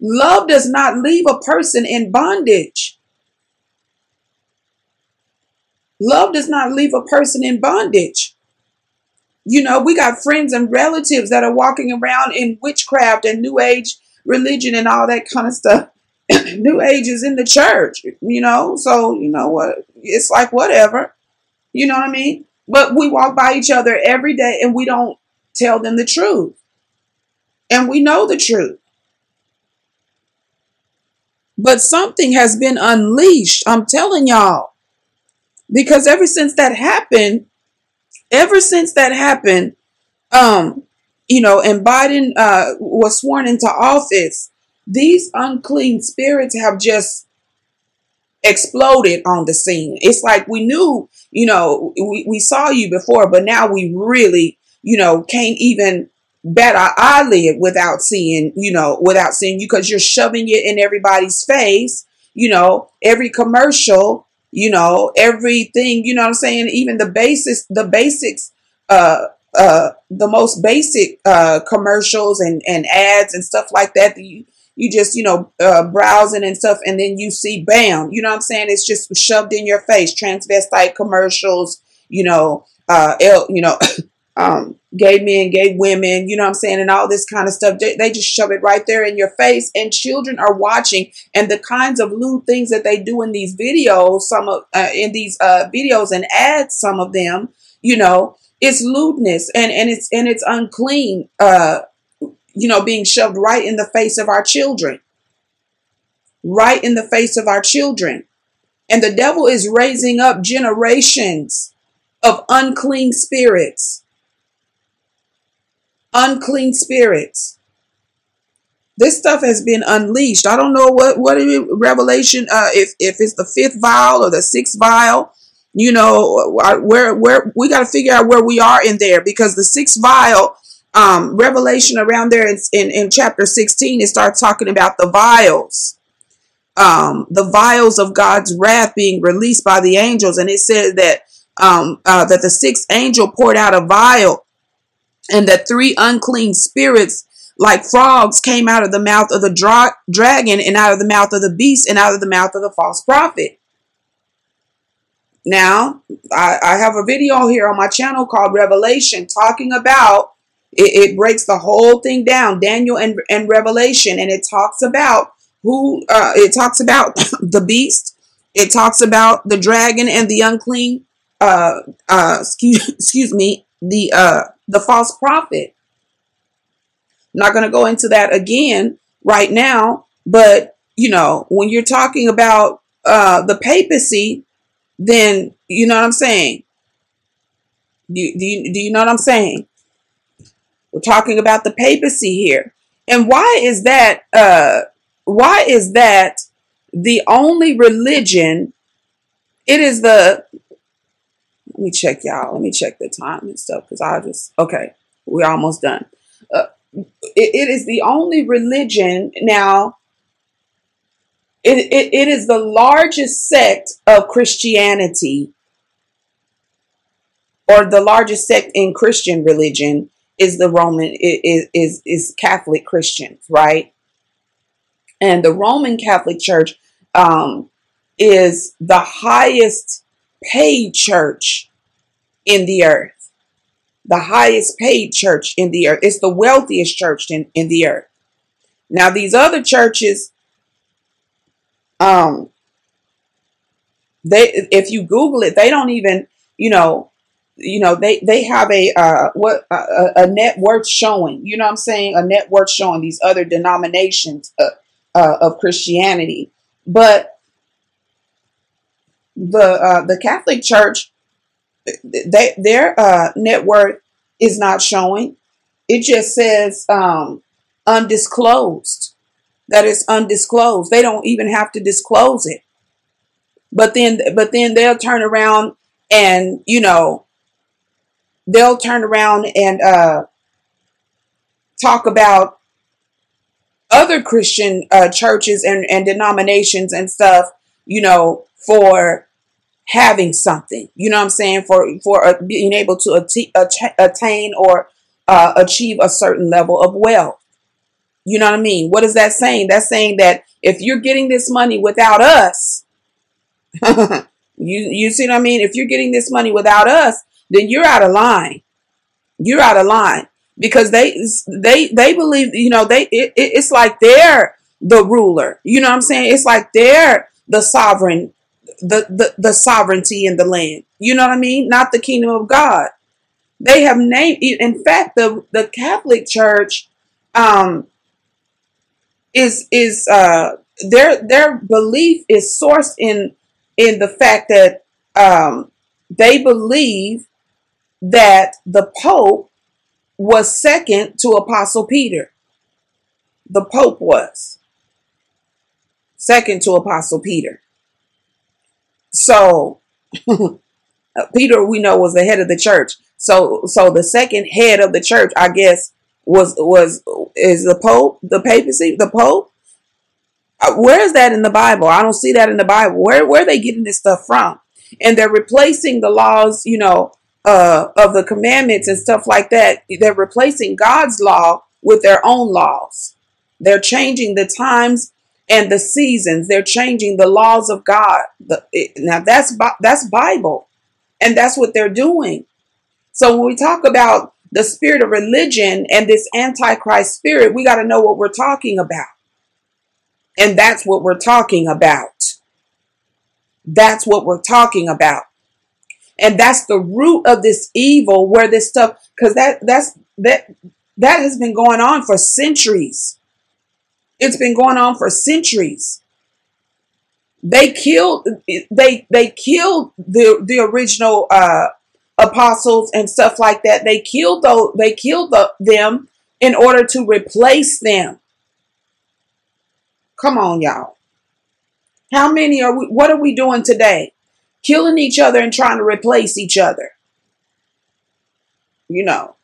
Love does not leave a person in bondage. Love does not leave a person in bondage. You know, we got friends and relatives that are walking around in witchcraft and new age religion and all that kind of stuff. new age is in the church, you know, so you know what? It's like whatever. You know what I mean? But we walk by each other every day and we don't tell them the truth. And we know the truth. But something has been unleashed. I'm telling y'all. Because ever since that happened, ever since that happened, um, you know, and Biden uh, was sworn into office, these unclean spirits have just exploded on the scene. It's like we knew, you know, we, we saw you before, but now we really, you know, can't even bat our eyelid without seeing, you know, without seeing you because you're shoving it in everybody's face. You know, every commercial, you know, everything, you know what I'm saying? Even the basics, the basics, uh, uh, the most basic uh, commercials and, and ads and stuff like that, that you, you just, you know, uh, browsing and stuff, and then you see, bam, you know what I'm saying? It's just shoved in your face. Transvestite commercials, you know, uh, you know, um, gay men, gay women, you know what I'm saying, and all this kind of stuff. They, they, just shove it right there in your face, and children are watching. And the kinds of lewd things that they do in these videos, some of uh, in these uh, videos and ads, some of them, you know, it's lewdness and and it's and it's unclean. Uh, you know, being shoved right in the face of our children, right in the face of our children. And the devil is raising up generations of unclean spirits unclean spirits. this stuff has been unleashed. I don't know what what is Revelation uh if if it's the fifth vial or the sixth vial, you know, where where we got to figure out where we are in there because the sixth vial um Revelation around there in, in in chapter 16 it starts talking about the vials. Um the vials of God's wrath being released by the angels and it said that um uh, that the sixth angel poured out a vial and that three unclean spirits like frogs came out of the mouth of the dra- dragon and out of the mouth of the beast and out of the mouth of the false prophet. Now, I, I have a video here on my channel called Revelation talking about it, it breaks the whole thing down, Daniel and, and Revelation, and it talks about who uh, it talks about the beast, it talks about the dragon and the unclean uh uh excuse excuse me, the uh the false prophet. Not going to go into that again right now, but you know, when you're talking about uh, the papacy, then you know what I'm saying. Do do you, do you know what I'm saying? We're talking about the papacy here, and why is that? Uh, why is that the only religion? It is the. Let me check y'all. Let me check the time and stuff because I just okay. We're almost done. Uh, it, it is the only religion now. It, it, it is the largest sect of Christianity, or the largest sect in Christian religion is the Roman is is is Catholic Christians, right? And the Roman Catholic Church um, is the highest paid church in the earth the highest paid church in the earth. It's the wealthiest church in, in the earth. Now, these other churches, um, they if you Google it, they don't even, you know, you know, they they have a uh what a, a net worth showing. You know what I'm saying? A net worth showing these other denominations uh, uh, of Christianity, but the uh, the Catholic Church they their uh, net worth is not showing. It just says um, undisclosed. That is undisclosed. They don't even have to disclose it. But then, but then they'll turn around and you know they'll turn around and uh, talk about other Christian uh, churches and, and denominations and stuff, you know, for having something. You know what I'm saying? For for uh, being able to attain or uh, achieve a certain level of wealth. You know what I mean? What is that saying? That's saying that if you're getting this money without us, you you see what I mean? If you're getting this money without us, then you're out of line. You're out of line because they they they believe you know they it, it's like they're the ruler. You know what I'm saying? It's like they're the sovereign the, the, the sovereignty in the land. You know what I mean? Not the kingdom of God. They have named, in fact, the, the Catholic Church um, is, is uh, their, their belief is sourced in, in the fact that um, they believe that the Pope was second to Apostle Peter. The Pope was second to Apostle Peter. So Peter, we know, was the head of the church. So so the second head of the church, I guess, was was is the Pope, the papacy, the Pope. Uh, where is that in the Bible? I don't see that in the Bible. Where where are they getting this stuff from? And they're replacing the laws, you know, uh, of the commandments and stuff like that. They're replacing God's law with their own laws. They're changing the times and the seasons. They're changing the laws of God. Now that's that's Bible, and that's what they're doing. So when we talk about the spirit of religion and this antichrist spirit, we got to know what we're talking about, and that's what we're talking about. That's what we're talking about. And that's the root of this evil where this stuff cuz that that's that that has been going on for centuries. It's been going on for centuries. They killed they they killed the the original uh, apostles and stuff like that. They killed those they killed the, them in order to replace them. Come on, y'all. How many are we? What are we doing today? Killing each other and trying to replace each other. You know,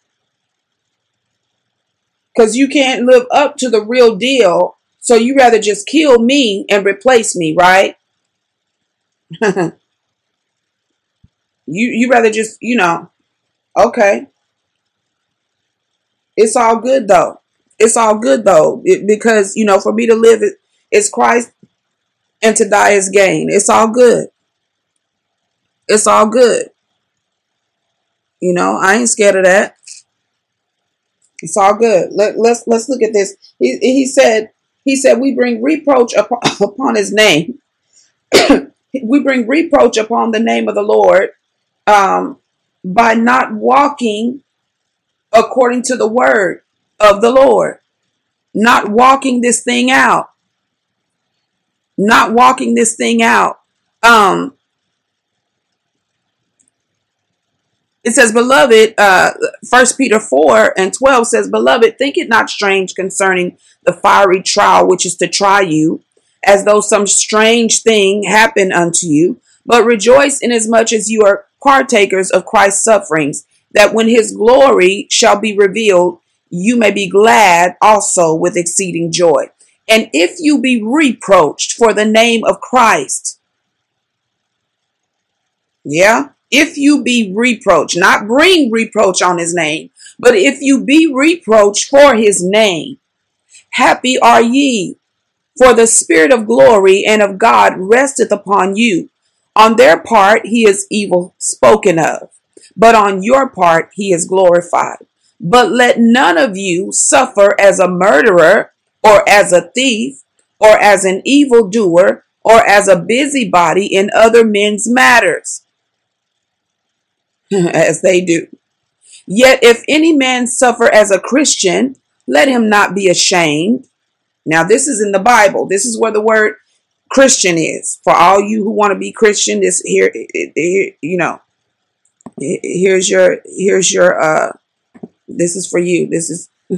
because you can't live up to the real deal. So you rather just kill me and replace me, right? you you rather just you know, okay. It's all good though. It's all good though it, because you know for me to live it is Christ and to die is gain. It's all good. It's all good. You know, I ain't scared of that. It's all good. Let, let's let's look at this. He, he said he said we bring reproach upon, upon his name. we bring reproach upon the name of the Lord um, by not walking according to the word of the Lord, not walking this thing out, not walking this thing out. Um, it says, Beloved, uh, 1 Peter 4 and 12 says, Beloved, think it not strange concerning the fiery trial which is to try you, as though some strange thing happened unto you, but rejoice inasmuch as you are partakers of Christ's sufferings, that when his glory shall be revealed, you may be glad also with exceeding joy. And if you be reproached for the name of Christ, yeah, if you be reproached, not bring reproach on his name, but if you be reproached for his name, happy are ye, for the Spirit of glory and of God resteth upon you. On their part he is evil spoken of, but on your part he is glorified. But let none of you suffer as a murderer, or as a thief, or as an evildoer, or as a busybody in other men's matters as they do. Yet if any man suffer as a Christian, let him not be ashamed. Now, this is in the Bible. This is where the word Christian is. For all you who want to be Christian, this here, you know, here's your, here's your, uh, this is for you. This is,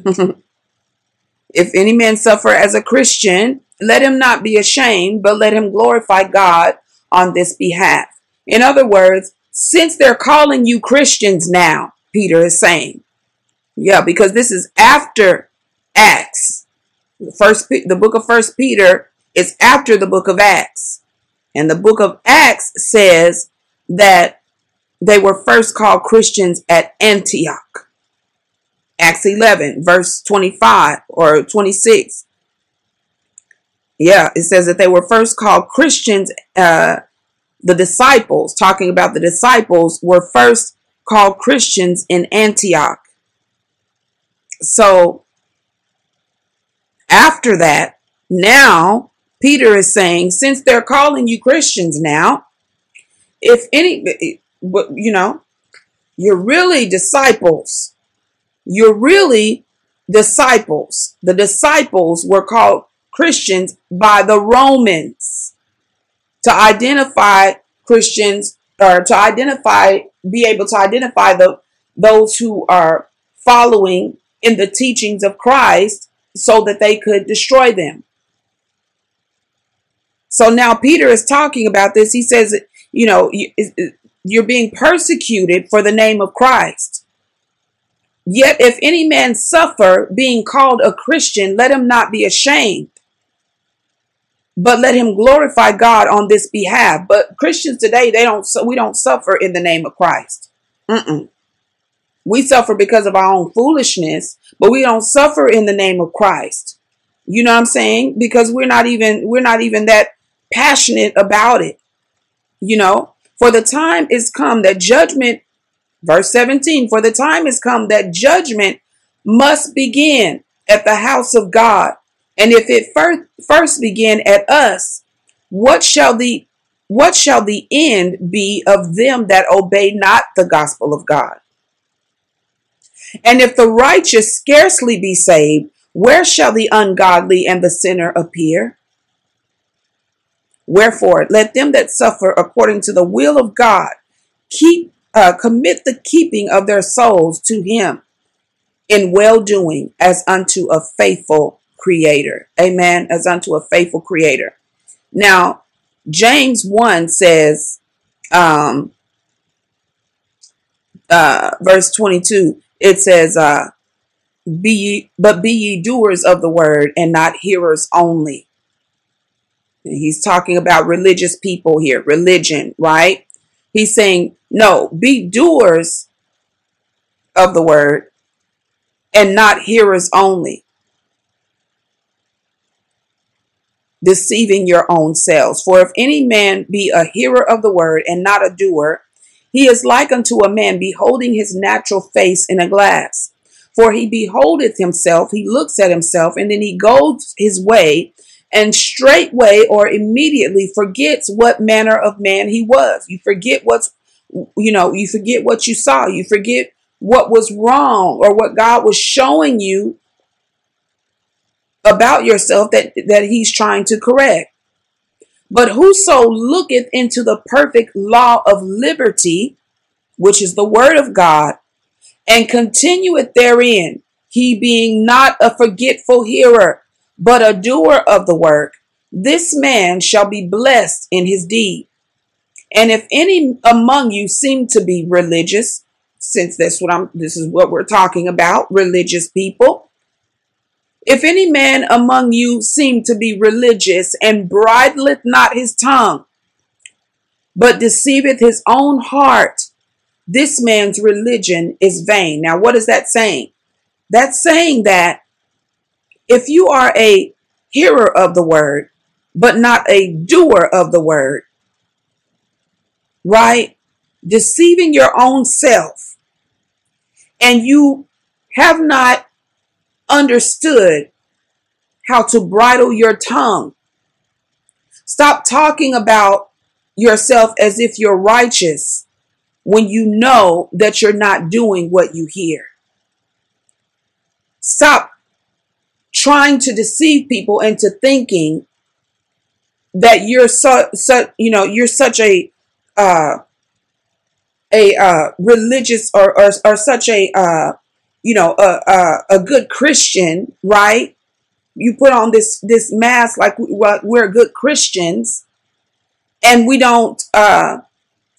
if any man suffer as a Christian, let him not be ashamed, but let him glorify God on this behalf. In other words, since they're calling you Christians now, Peter is saying. Yeah, because this is after Acts. The First, the book of First Peter is after the book of Acts, and the book of Acts says that they were first called Christians at Antioch. Acts 11, verse 25 or 26. Yeah, it says that they were first called Christians uh, the disciples, talking about the disciples, were first called Christians in Antioch. So after that, now Peter is saying, since they're calling you Christians now, if any, you know, you're really disciples. You're really disciples. The disciples were called Christians by the Romans to identify Christians or to identify, be able to identify the those who are following in the teachings of Christ so that they could destroy them. So now Peter is talking about this. He says, you know, you're being persecuted for the name of Christ. Yet if any man suffer being called a Christian, let him not be ashamed, but let him glorify God on this behalf. But Christians today, they don't, we don't suffer in the name of Christ. Mm-mm. We suffer because of our own foolishness, but we don't suffer in the name of Christ. You know what I'm saying? Because we're not even, we're not even that passionate about it. You know, for the time is come that judgment, verse 17, for the time is come that judgment must begin at the house of God. And if it first, begin at us, what shall the what shall the end be of them that obey not the gospel of God? And if the righteous scarcely be saved, where shall the ungodly and the sinner appear? Wherefore, let them that suffer according to the will of God keep uh, commit the keeping of their souls to Him in well doing as unto a faithful creator. Amen. As unto a faithful creator. Now, James 1 says, um, uh, verse 22, it says, uh, be ye, but be ye doers of the word and not hearers only. And he's talking about religious people here, religion, right? He's saying, no, be doers of the word and not hearers only. Deceiving your own selves. For if any man be a hearer of the word and not a doer, he is like unto a man beholding his natural face in a glass. For he beholdeth himself, he looks at himself, and then he goes his way, and straightway or immediately forgets what manner of man he was. You forget what's, you know, you forget what you saw. You forget what was wrong or what God was showing you about yourself that, that he's trying to correct. But whoso looketh into the perfect law of liberty, which is the word of God, and continueth therein, he being not a forgetful hearer, but a doer of the work, this man shall be blessed in his deed. And if any among you seem to be religious, since that's what I'm this is what we're talking about, religious people. If any man among you seem to be religious and bridleth not his tongue, but deceiveth his own heart, this man's religion is vain. Now, what is that saying? That's saying that if you are a hearer of the word, but not a doer of the word, right? Deceiving your own self, and you have not understood how to bridle your tongue. Stop talking about yourself as if you're righteous when you know that you're not doing what you hear. Stop trying to deceive people into thinking that you're so, so you know you're such a uh, a uh, religious or, or or such a uh, you know a, a a good Christian, right? You put on this this mask like we're good Christians, and we don't uh,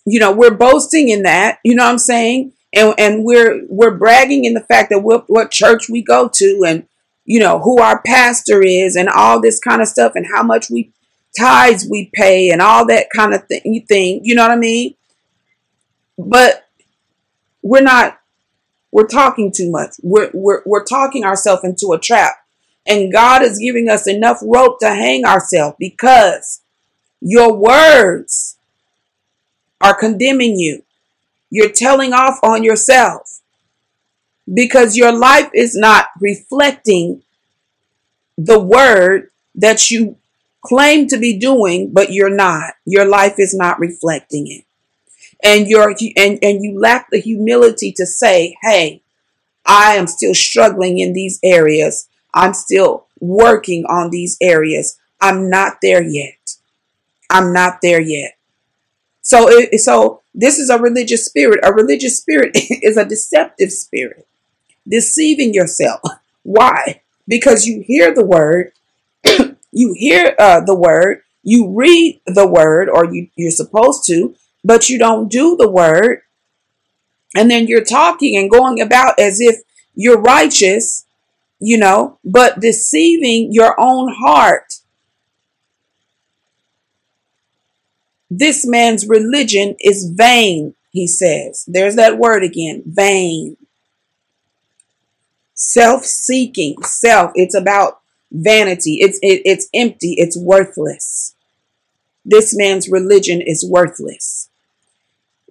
you know we're boasting in that you know what i'm saying and and we're we're bragging in the fact that what what church we go to and you know who our pastor is and all this kind of stuff and how much we tithes we pay and all that kind of thing thing you know what i mean but we're not we're talking too much we're we're, we're talking ourselves into a trap and god is giving us enough rope to hang ourselves because your words are condemning you. You're telling off on yourself because your life is not reflecting the word that you claim to be doing, but you're not. Your life is not reflecting it. And you're and, and you lack the humility to say, hey, I am still struggling in these areas. I'm still working on these areas. I'm not there yet. I'm not there yet. So, it, so this is a religious spirit. A religious spirit is a deceptive spirit, deceiving yourself. Why? Because you hear the word, you hear uh, the word, you read the word, or you, you're supposed to, but you don't do the word. And then you're talking and going about as if you're righteous, you know, but deceiving your own heart This man's religion is vain, he says. There's that word again vain. Self seeking, self, it's about vanity. It's, it, it's empty, it's worthless. This man's religion is worthless.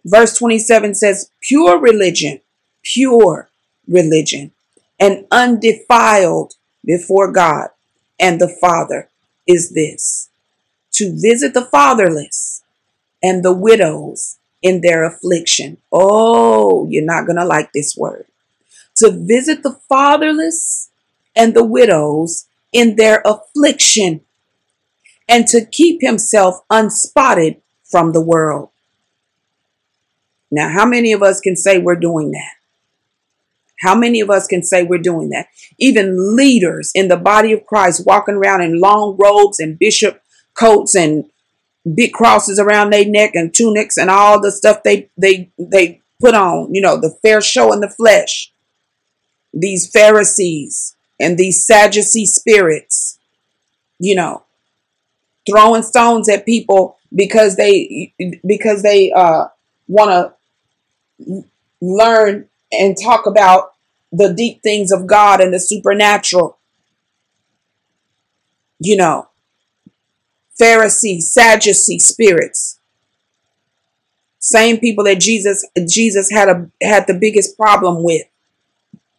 Verse 27 says, Pure religion, pure religion, and undefiled before God and the Father is this to visit the fatherless and the widows in their affliction. Oh, you're not going to like this word. To visit the fatherless and the widows in their affliction and to keep himself unspotted from the world. Now, how many of us can say we're doing that? How many of us can say we're doing that? Even leaders in the body of Christ walking around in long robes and bishop coats and big crosses around their neck and tunics and all the stuff they they they put on, you know, the fair show in the flesh. These Pharisees and these Sadducee spirits, you know, throwing stones at people because they because they uh want to learn and talk about the deep things of God and the supernatural. You know, Pharisee, Sadducee spirits. Same people that Jesus Jesus had a had the biggest problem with,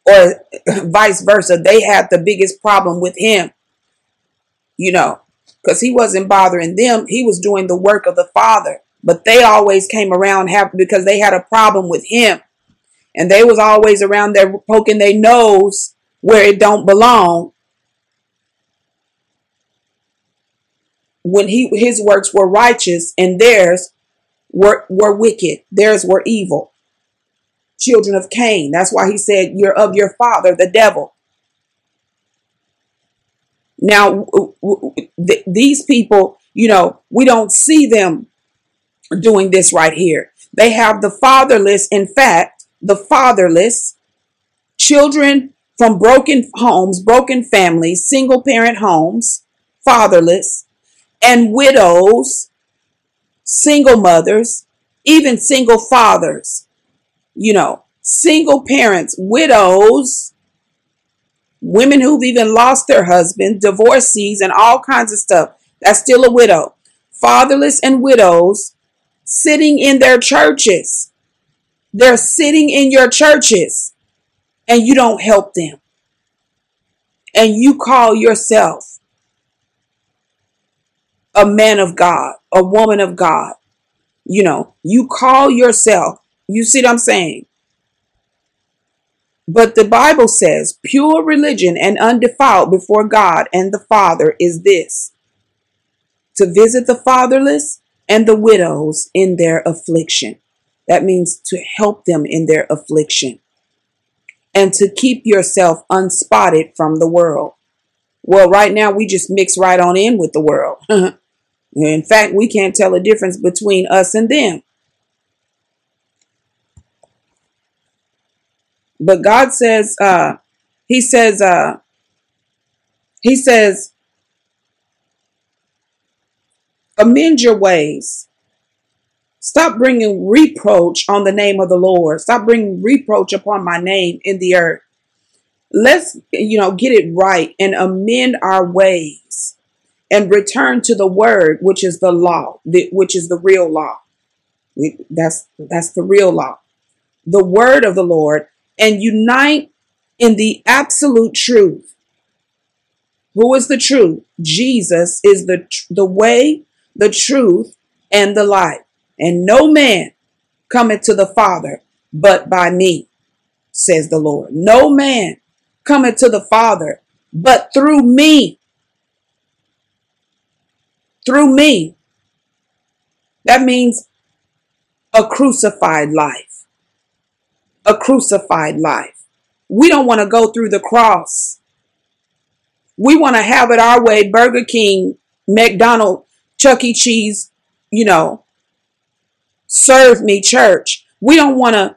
or vice versa. They had the biggest problem with him. You know, because he wasn't bothering them. He was doing the work of the Father. But they always came around have, because they had a problem with him. And they was always around there poking their nose where it don't belong. When he his works were righteous and theirs were, were wicked. Theirs were evil. Children of Cain. That's why he said, You're of your father, the devil. Now, th- these people, you know, we don't see them doing this right here. They have the fatherless, in fact, the fatherless, children from broken homes, broken families, single parent homes, fatherless, and widows, single mothers, even single fathers, you know, single parents, widows, women who've even lost their husband, divorcees, and all kinds of stuff. That's still a widow. Fatherless and widows sitting in their churches. They're sitting in your churches and you don't help them. And you call yourself a man of God, a woman of God. You know, you call yourself, you see what I'm saying? But the Bible says pure religion and undefiled before God and the Father is this to visit the fatherless and the widows in their affliction. That means to help them in their affliction and to keep yourself unspotted from the world. Well, right now we just mix right on in with the world. in fact, we can't tell a difference between us and them. But God says, uh, He says, uh, He says, amend your ways. Stop bringing reproach on the name of the Lord. Stop bringing reproach upon my name in the earth. Let's, you know, get it right and amend our ways and return to the word, which is the law, which is the real law. That's that's the real law. The word of the Lord and unite in the absolute truth. Who is the truth? Jesus is the the way, the truth, and the life. And no man cometh to the Father but by me, says the Lord. No man cometh to the Father but through me. Through me. That means a crucified life. A crucified life. We don't want to go through the cross. We want to have it our way Burger King, McDonald, Chuck E. Cheese, you know, serve me church. We don't want to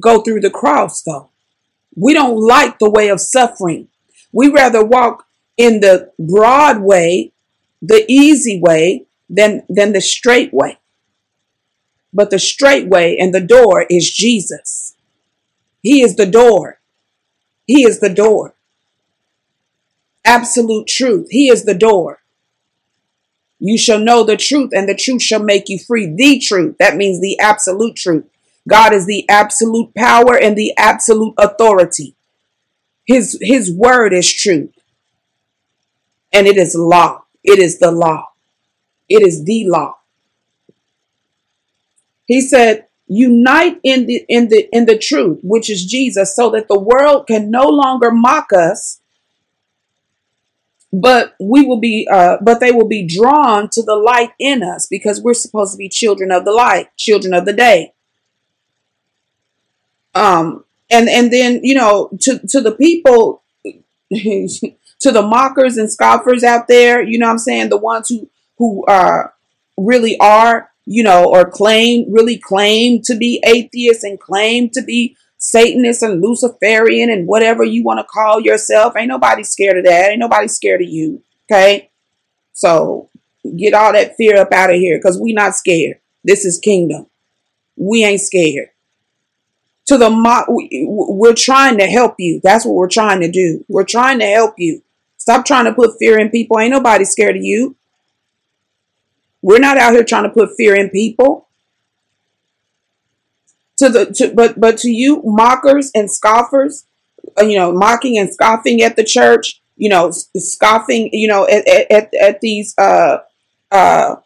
go through the cross though. We don't like the way of suffering. We rather walk in the broad way, the easy way, than, than the straight way. But the straight way and the door is Jesus. He is the door. He is the door. Absolute truth. He is the door. You shall know the truth, and the truth shall make you free. The truth. That means the absolute truth. God is the absolute power and the absolute authority. His, his word is truth. And it is law. It is the law. It is the law. He said, unite in the in the in the truth, which is Jesus, so that the world can no longer mock us but we will be uh, but they will be drawn to the light in us because we're supposed to be children of the light children of the day. Um and and then you know to to the people to the mockers and scoffers out there you know i'm saying? The ones who who uh really are you know or claim really claim to be atheists and claim to be satanist and luciferian and whatever you want to call yourself ain't nobody scared of that ain't nobody scared of you okay so get all that fear up out of here because we not scared this is kingdom we ain't scared to the mock. We're trying to help you. That's what we're trying to do. We're trying to help you. Stop trying to put fear in people. Ain't nobody scared of you. We're not out here trying to put fear in people. To the to, but but to you mockers and scoffers, uh, you know, mocking and scoffing at the church, you know, scoffing, you know, at at, at these uh uh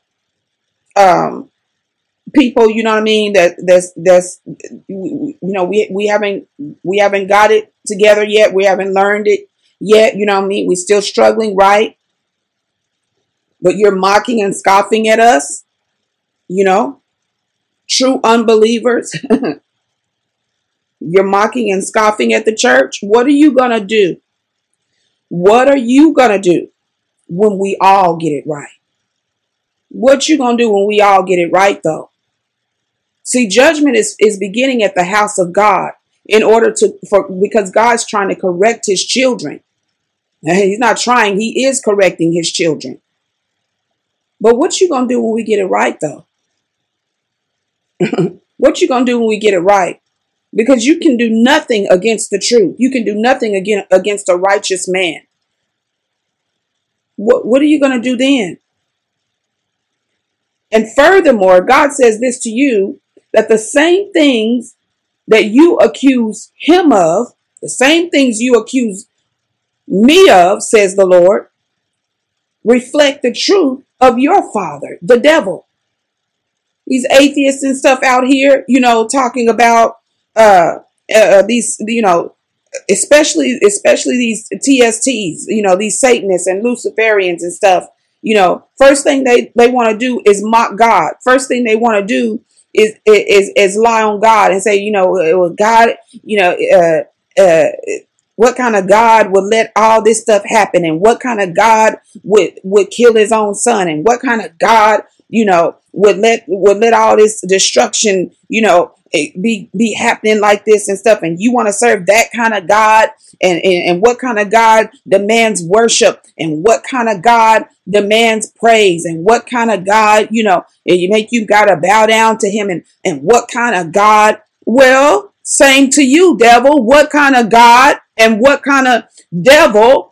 um people, you know what I mean, that that's that's you know, we we haven't we haven't got it together yet. We haven't learned it yet, you know what I mean? We're still struggling, right? But you're mocking and scoffing at us, you know? True unbelievers. you're mocking and scoffing at the church. What are you going to do? What are you going to do when we all get it right? What you going to do when we all get it right though? See, judgment is, is beginning at the house of God in order to, for, because God's trying to correct his children. He's not trying, he is correcting his children. But what you going to do when we get it right though? what you to do when we get it right? Because you can do nothing against the truth. You can do nothing again against a righteous man. What, what are you to do then? And furthermore, God says this to you that the same things that you accuse him of, the same things you accuse me of, says the Lord, reflect the truth of your father, the devil. These atheists and stuff out here, you know, talking about uh, uh these, you know, especially especially these TSTs, you know, these Satanists and Luciferians and stuff. You know, first thing they they want to do is mock God. First thing they want to do is is is lie on God and say, you know, God, you know, uh, uh, what kind of God would let all this stuff happen, and what kind of God would would kill His own Son, and what kind of God, you know, would let would let all this destruction, you know, be be happening like this and stuff, and you want to serve that kind of God, and, and and what kind of God demands worship, and what kind of God demands praise, and what kind of God, you know, you make you gotta bow down to Him, and and what kind of God? Well, same to you, devil. What kind of God and what kind of devil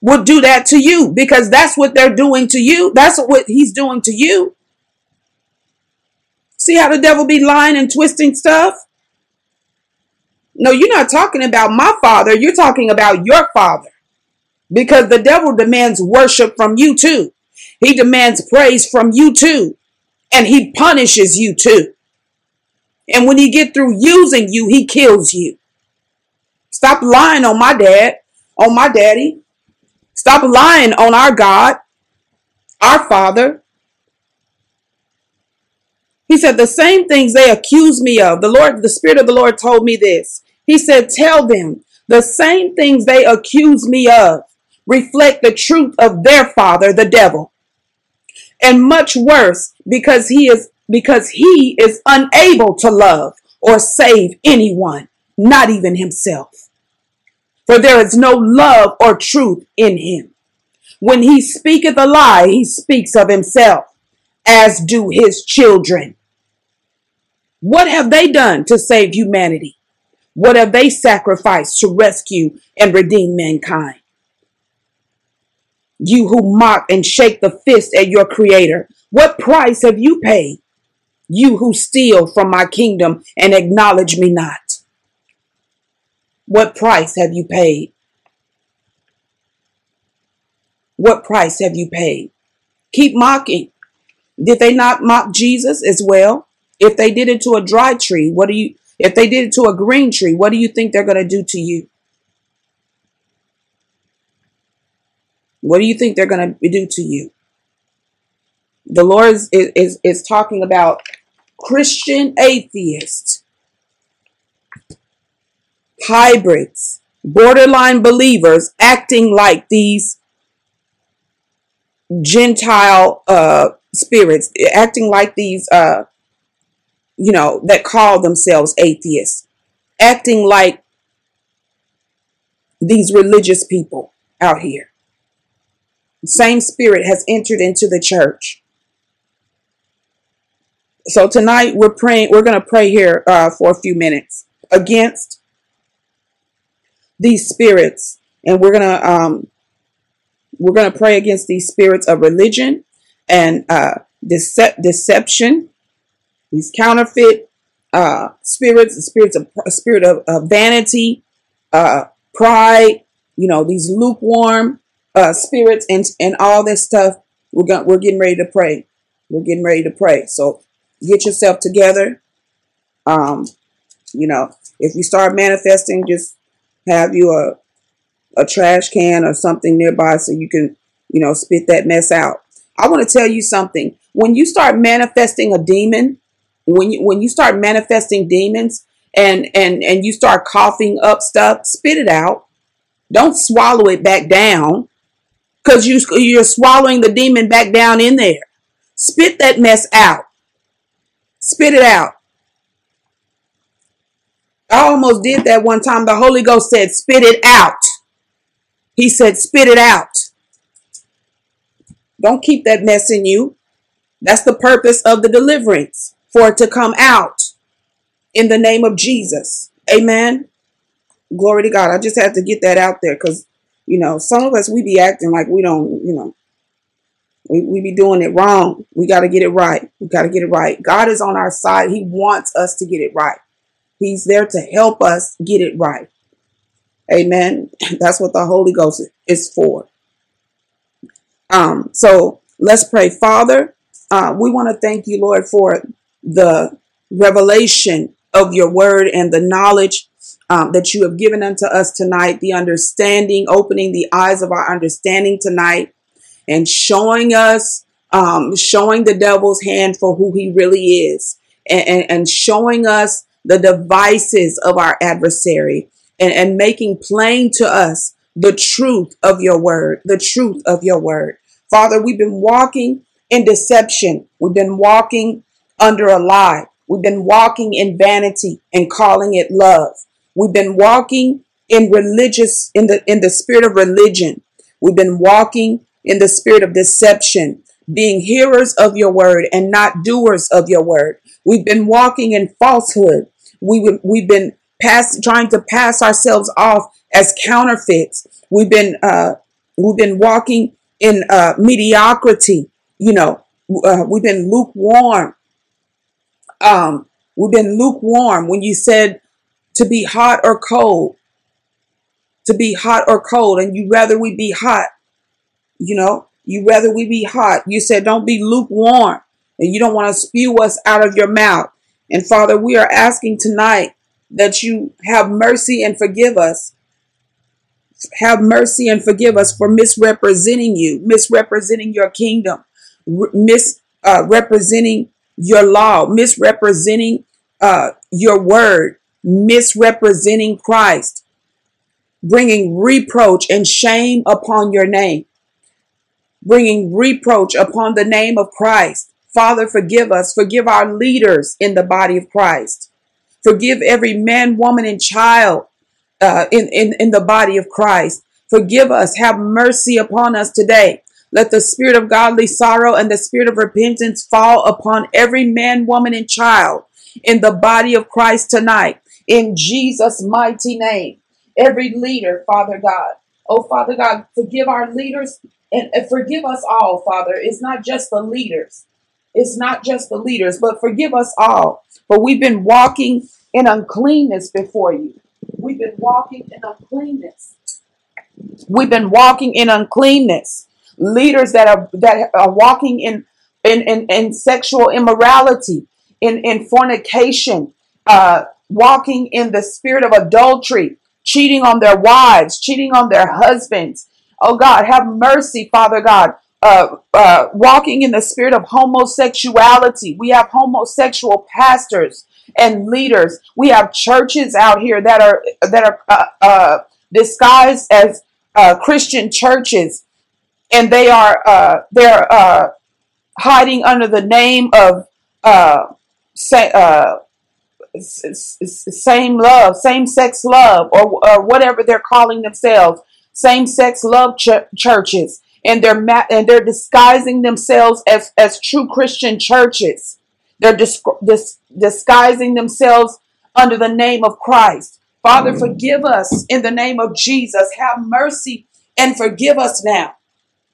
would do that to you? Because that's what they're doing to you. That's what He's doing to you. See how the devil be lying and twisting stuff? No, you're not talking about my father. You're talking about your father. Because the devil demands worship from you too. He demands praise from you too. And he punishes you too. And when he get through using you, he kills you. Stop lying on my dad, on my daddy. Stop lying on our God, our Father. He said, The same things they accuse me of. The Lord, the Spirit of the Lord told me this. He said, Tell them the same things they accuse me of reflect the truth of their father, the devil. And much worse, because he is because he is unable to love or save anyone, not even himself. For there is no love or truth in him. When he speaketh a lie, he speaks of himself, as do his children. What have they done to save humanity? What have they sacrificed to rescue and redeem mankind? You who mock and shake the fist at your creator, what price have you paid? You who steal from my kingdom and acknowledge me not. What price have you paid? What price have you paid? Keep mocking. Did they not mock Jesus as well? If they did it to a dry tree, what do you, if they did it to a green tree, what do you think they're going to do to you? What do you think they're going to do to you? The Lord is, is, is talking about Christian atheists hybrids, borderline believers acting like these Gentile uh, spirits, acting like these, uh, you know, that call themselves atheists, acting like these religious people out here. Same spirit has entered into the church. So tonight we're praying. We're going to pray here uh, for a few minutes against these spirits, and we're gonna um, we're gonna pray against these spirits of religion and uh, dece- deception, these counterfeit uh, spirits, spirits of spirit of, of vanity, uh, pride, you know, these lukewarm uh, spirits, and and all this stuff. We're going we're getting ready to pray. We're getting ready to pray. So get yourself together. Um, you know, if you start manifesting, just have you a a trash can or something nearby so you can, you know, spit that mess out. I want to tell you something. When you start manifesting a demon, when you when you start manifesting demons and and and you start coughing up stuff, spit it out. Don't swallow it back down cuz you you're swallowing the demon back down in there. Spit that mess out. Spit it out. I almost did that one time. The Holy Ghost said, spit it out. He said, spit it out. Don't keep that mess in you. That's the purpose of the deliverance, for it to come out in the name of Jesus. Amen. Glory to God. I just had to get that out there because, you know, some of us, we be acting like we don't, you know, we, we be doing it wrong. We got to get it right. We got to get it right. God is on our side. He wants us to get it right. He's there to help us get it right. Amen. That's what the Holy Ghost is for. Um, so let's pray. Father, uh, we want to thank you, Lord, for the revelation of your word and the knowledge um, that you have given unto us tonight, the understanding, opening the eyes of our understanding tonight, and showing us, um, showing the devil's hand for who he really is, and, and, and showing us the devices of our adversary and, and making plain to us the truth of your word, the truth of your word. Father, we've been walking in deception. We've been walking under a lie. We've been walking in vanity and calling it love. We've been walking in religious in the in the spirit of religion. We've been walking in the spirit of deception, being hearers of your word and not doers of your word. We've been walking in falsehood we, we've been pass, trying to pass ourselves off as counterfeits. We've been, uh, we've been walking in uh, mediocrity. You know, uh, we've been lukewarm. Um, we've been lukewarm when you said to be hot or cold, to be hot or cold, and you rather we be hot. You know, you rather we be hot. You said don't be lukewarm, and you don't want to spew us out of your mouth. And Father, we are asking tonight that you have mercy and forgive us. Have mercy and forgive us for misrepresenting you, misrepresenting your kingdom, misrepresenting uh, your law, misrepresenting uh, your word, misrepresenting Christ, bringing reproach and shame upon your name, bringing reproach upon the name of Christ. Father, forgive us. Forgive our leaders in the body of Christ. Forgive every man, woman, and child uh, in, in, in the body of Christ. Forgive us. Have mercy upon us today. Let the spirit of godly sorrow and the spirit of repentance fall upon every man, woman, and child in the body of Christ tonight. In Jesus' mighty name. Every leader, Father God. Oh, Father God, forgive our leaders and forgive us all, Father. It's not just the leaders. It's not just the leaders, but forgive us all. But we've been walking in uncleanness before you. We've been walking in uncleanness. We've been walking in uncleanness. Leaders that are that are walking in in, in, in sexual immorality, in, in fornication, uh, walking in the spirit of adultery, cheating on their wives, cheating on their husbands. Oh God, have mercy, Father God, uh, uh, walking in the spirit of homosexuality. We have homosexual pastors and leaders. We have churches out here that are that are uh, uh, disguised as uh, Christian churches, and they are uh, they're uh, hiding under the name of same love, same sex love, or, or whatever they're calling themselves, same sex love ch- churches, and they're ma- and they're disguising themselves as as true Christian churches. They're dis- dis- disguising themselves under the name of Christ. Father, mm. forgive us in the name of Jesus. Have mercy and forgive us now.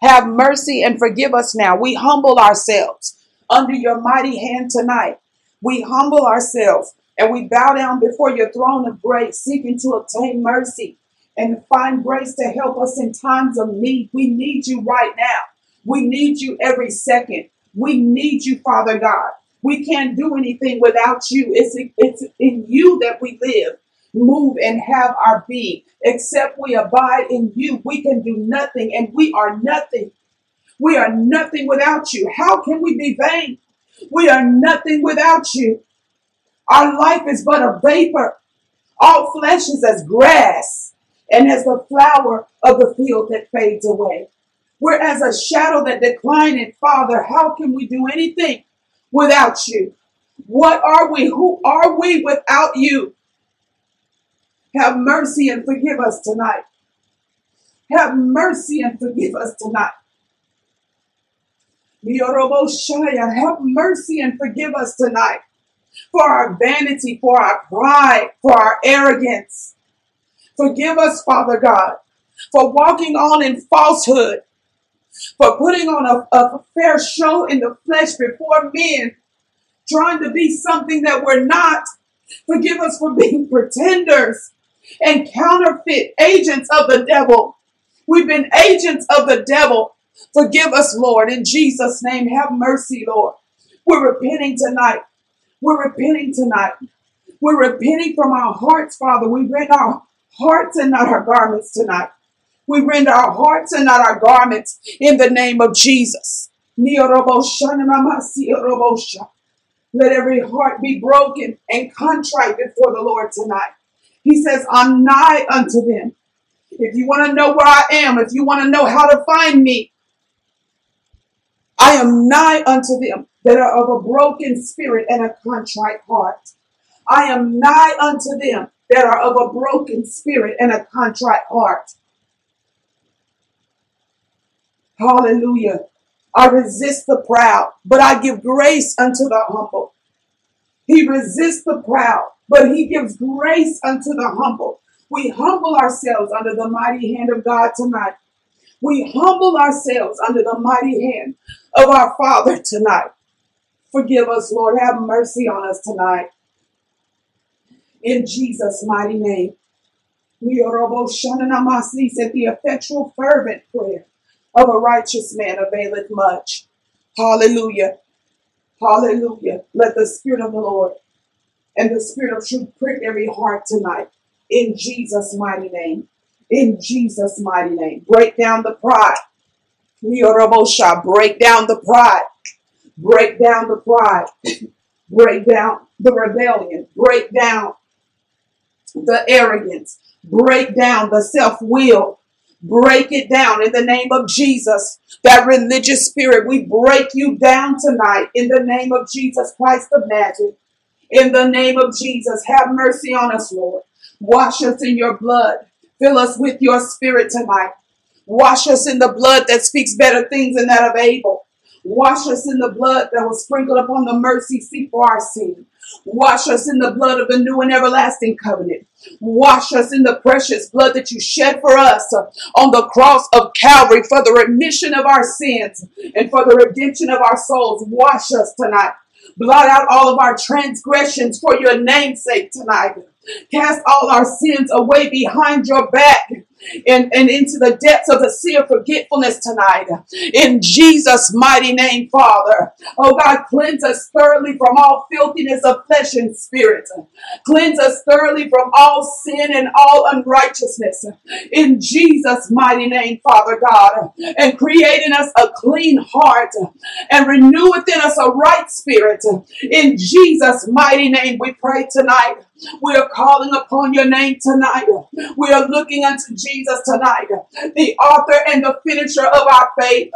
Have mercy and forgive us now. We humble ourselves under your mighty hand tonight. We humble ourselves and we bow down before your throne of grace, seeking to obtain mercy and find grace to help us in times of need. We need you right now. We need you every second. We need you, Father God. We can't do anything without you. It's, it's in you that we live, move, and have our being. Except we abide in you, we can do nothing, and we are nothing. We are nothing without you. How can we be vain? We are nothing without you. Our life is but a vapor. All flesh is as grass and as the flower of the field that fades away. We're as a shadow that declineth. Father, how can we do anything without you? What are we? Who are we without you? Have mercy and forgive us tonight. Have mercy and forgive us tonight. Yoroboshiah, Have mercy and forgive us tonight for our vanity, for our pride, for our arrogance. Forgive us, Father God, for walking on in falsehood, for putting on a, a fair show in the flesh before men, trying to be something that we're not. Forgive us for being pretenders and counterfeit agents of the devil. We've been agents of the devil. Forgive us, Lord, in Jesus' name. Have mercy, Lord. We're repenting tonight. We're repenting tonight. We're repenting from our hearts, Father. We rend our hearts and not our garments tonight. We rend our hearts and not our garments in the name of Jesus. Let every heart be broken and contrite before the Lord tonight. He says, I'm nigh unto them. If you want to know where I am, if you want to know how to find me, I am nigh unto them that are of a broken spirit and a contrite heart. I am nigh unto them that are of a broken spirit and a contrite heart. Hallelujah. I resist the proud, but I give grace unto the humble. He resists the proud, but he gives grace unto the humble. We humble ourselves under the mighty hand of God tonight. We humble ourselves under the mighty hand of our Father tonight. Forgive us, Lord. Have mercy on us tonight. In Jesus' mighty name. Sneak said the effectual, fervent prayer of a righteous man availeth much. Hallelujah. Hallelujah. Let the Spirit of the Lord and the Spirit of truth prick every heart tonight. In Jesus' mighty name. In Jesus' mighty name. Break down the pride. Shah break down the pride. Break down the pride. Break down the rebellion. Break down the arrogance. Break down the self will. Break it down in the name of Jesus. That religious spirit, we break you down tonight in the name of Jesus Christ of Nazareth. In the name of Jesus, have mercy on us, Lord. Wash us in your blood. Fill us with your spirit tonight. Wash us in the blood that speaks better things than that of Abel. Wash us in the blood that was sprinkled upon the mercy seat for our sin. Wash us in the blood of the new and everlasting covenant. Wash us in the precious blood that you shed for us on the cross of Calvary for the remission of our sins and for the redemption of our souls. Wash us tonight. Blot out all of our transgressions for your name's sake tonight. Cast all our sins away behind your back and, and into the depths of the sea of forgetfulness tonight. In Jesus' mighty name, Father. Oh God, cleanse us thoroughly from all filthiness of flesh and spirit. Cleanse us thoroughly from all sin and all unrighteousness. In Jesus' mighty name, Father God. And create in us a clean heart and renew within us a right spirit. In Jesus' mighty name, we pray tonight. We are calling upon your name tonight. We are looking unto Jesus tonight, the author and the finisher of our faith.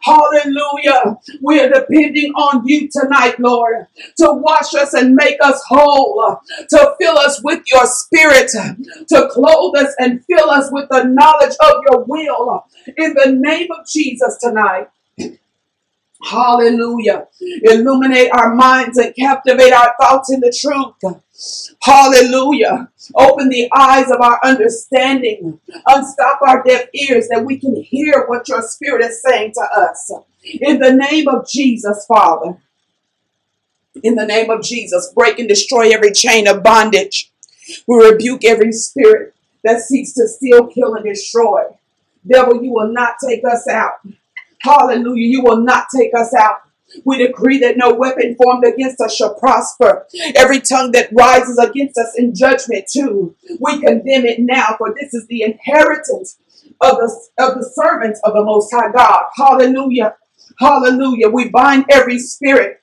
Hallelujah. We are depending on you tonight, Lord, to wash us and make us whole, to fill us with your spirit, to clothe us and fill us with the knowledge of your will. In the name of Jesus tonight. Hallelujah. Illuminate our minds and captivate our thoughts in the truth. Hallelujah. Open the eyes of our understanding. Unstop our deaf ears that we can hear what your spirit is saying to us. In the name of Jesus, Father. In the name of Jesus, break and destroy every chain of bondage. We rebuke every spirit that seeks to steal, kill, and destroy. Devil, you will not take us out. Hallelujah. You will not take us out. We decree that no weapon formed against us shall prosper. Every tongue that rises against us in judgment, too, we condemn it now, for this is the inheritance of the, of the servants of the Most High God. Hallelujah. Hallelujah. We bind every spirit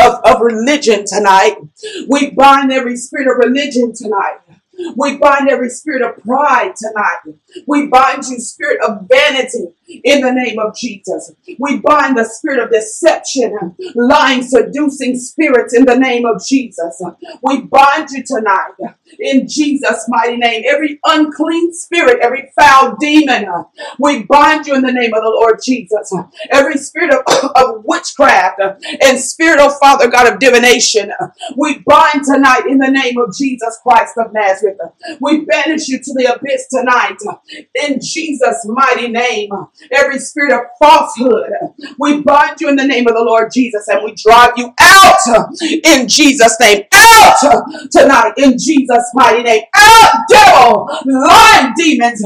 of, of religion tonight. We bind every spirit of religion tonight. We bind every spirit of pride tonight. We bind you, spirit of vanity, in the name of Jesus. We bind the spirit of deception, lying, seducing spirits in the name of Jesus. We bind you tonight in Jesus' mighty name. Every unclean spirit, every foul demon, we bind you in the name of the Lord Jesus. Every spirit of, of witchcraft and spirit of Father God of divination, we bind tonight in the name of Jesus Christ of Nazareth. We banish you to the abyss tonight in Jesus' mighty name every spirit of falsehood. We bind you in the name of the Lord Jesus and we drive you out in Jesus' name. Out tonight in Jesus' mighty name. Out, devil, lying demons,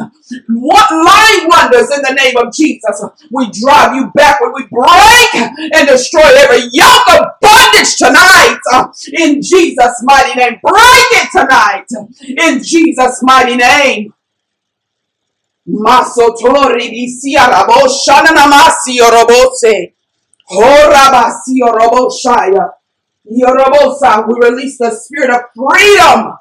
what lying wonders in the name of Jesus. We drive you backward. We break and destroy every yoke of bondage tonight uh, in Jesus' mighty name. Break it tonight in Jesus' mighty name. Masotori bisia rabo shana namasi yorobose. Horabasi yoroboshaya. Yorobosa. We release the spirit of freedom.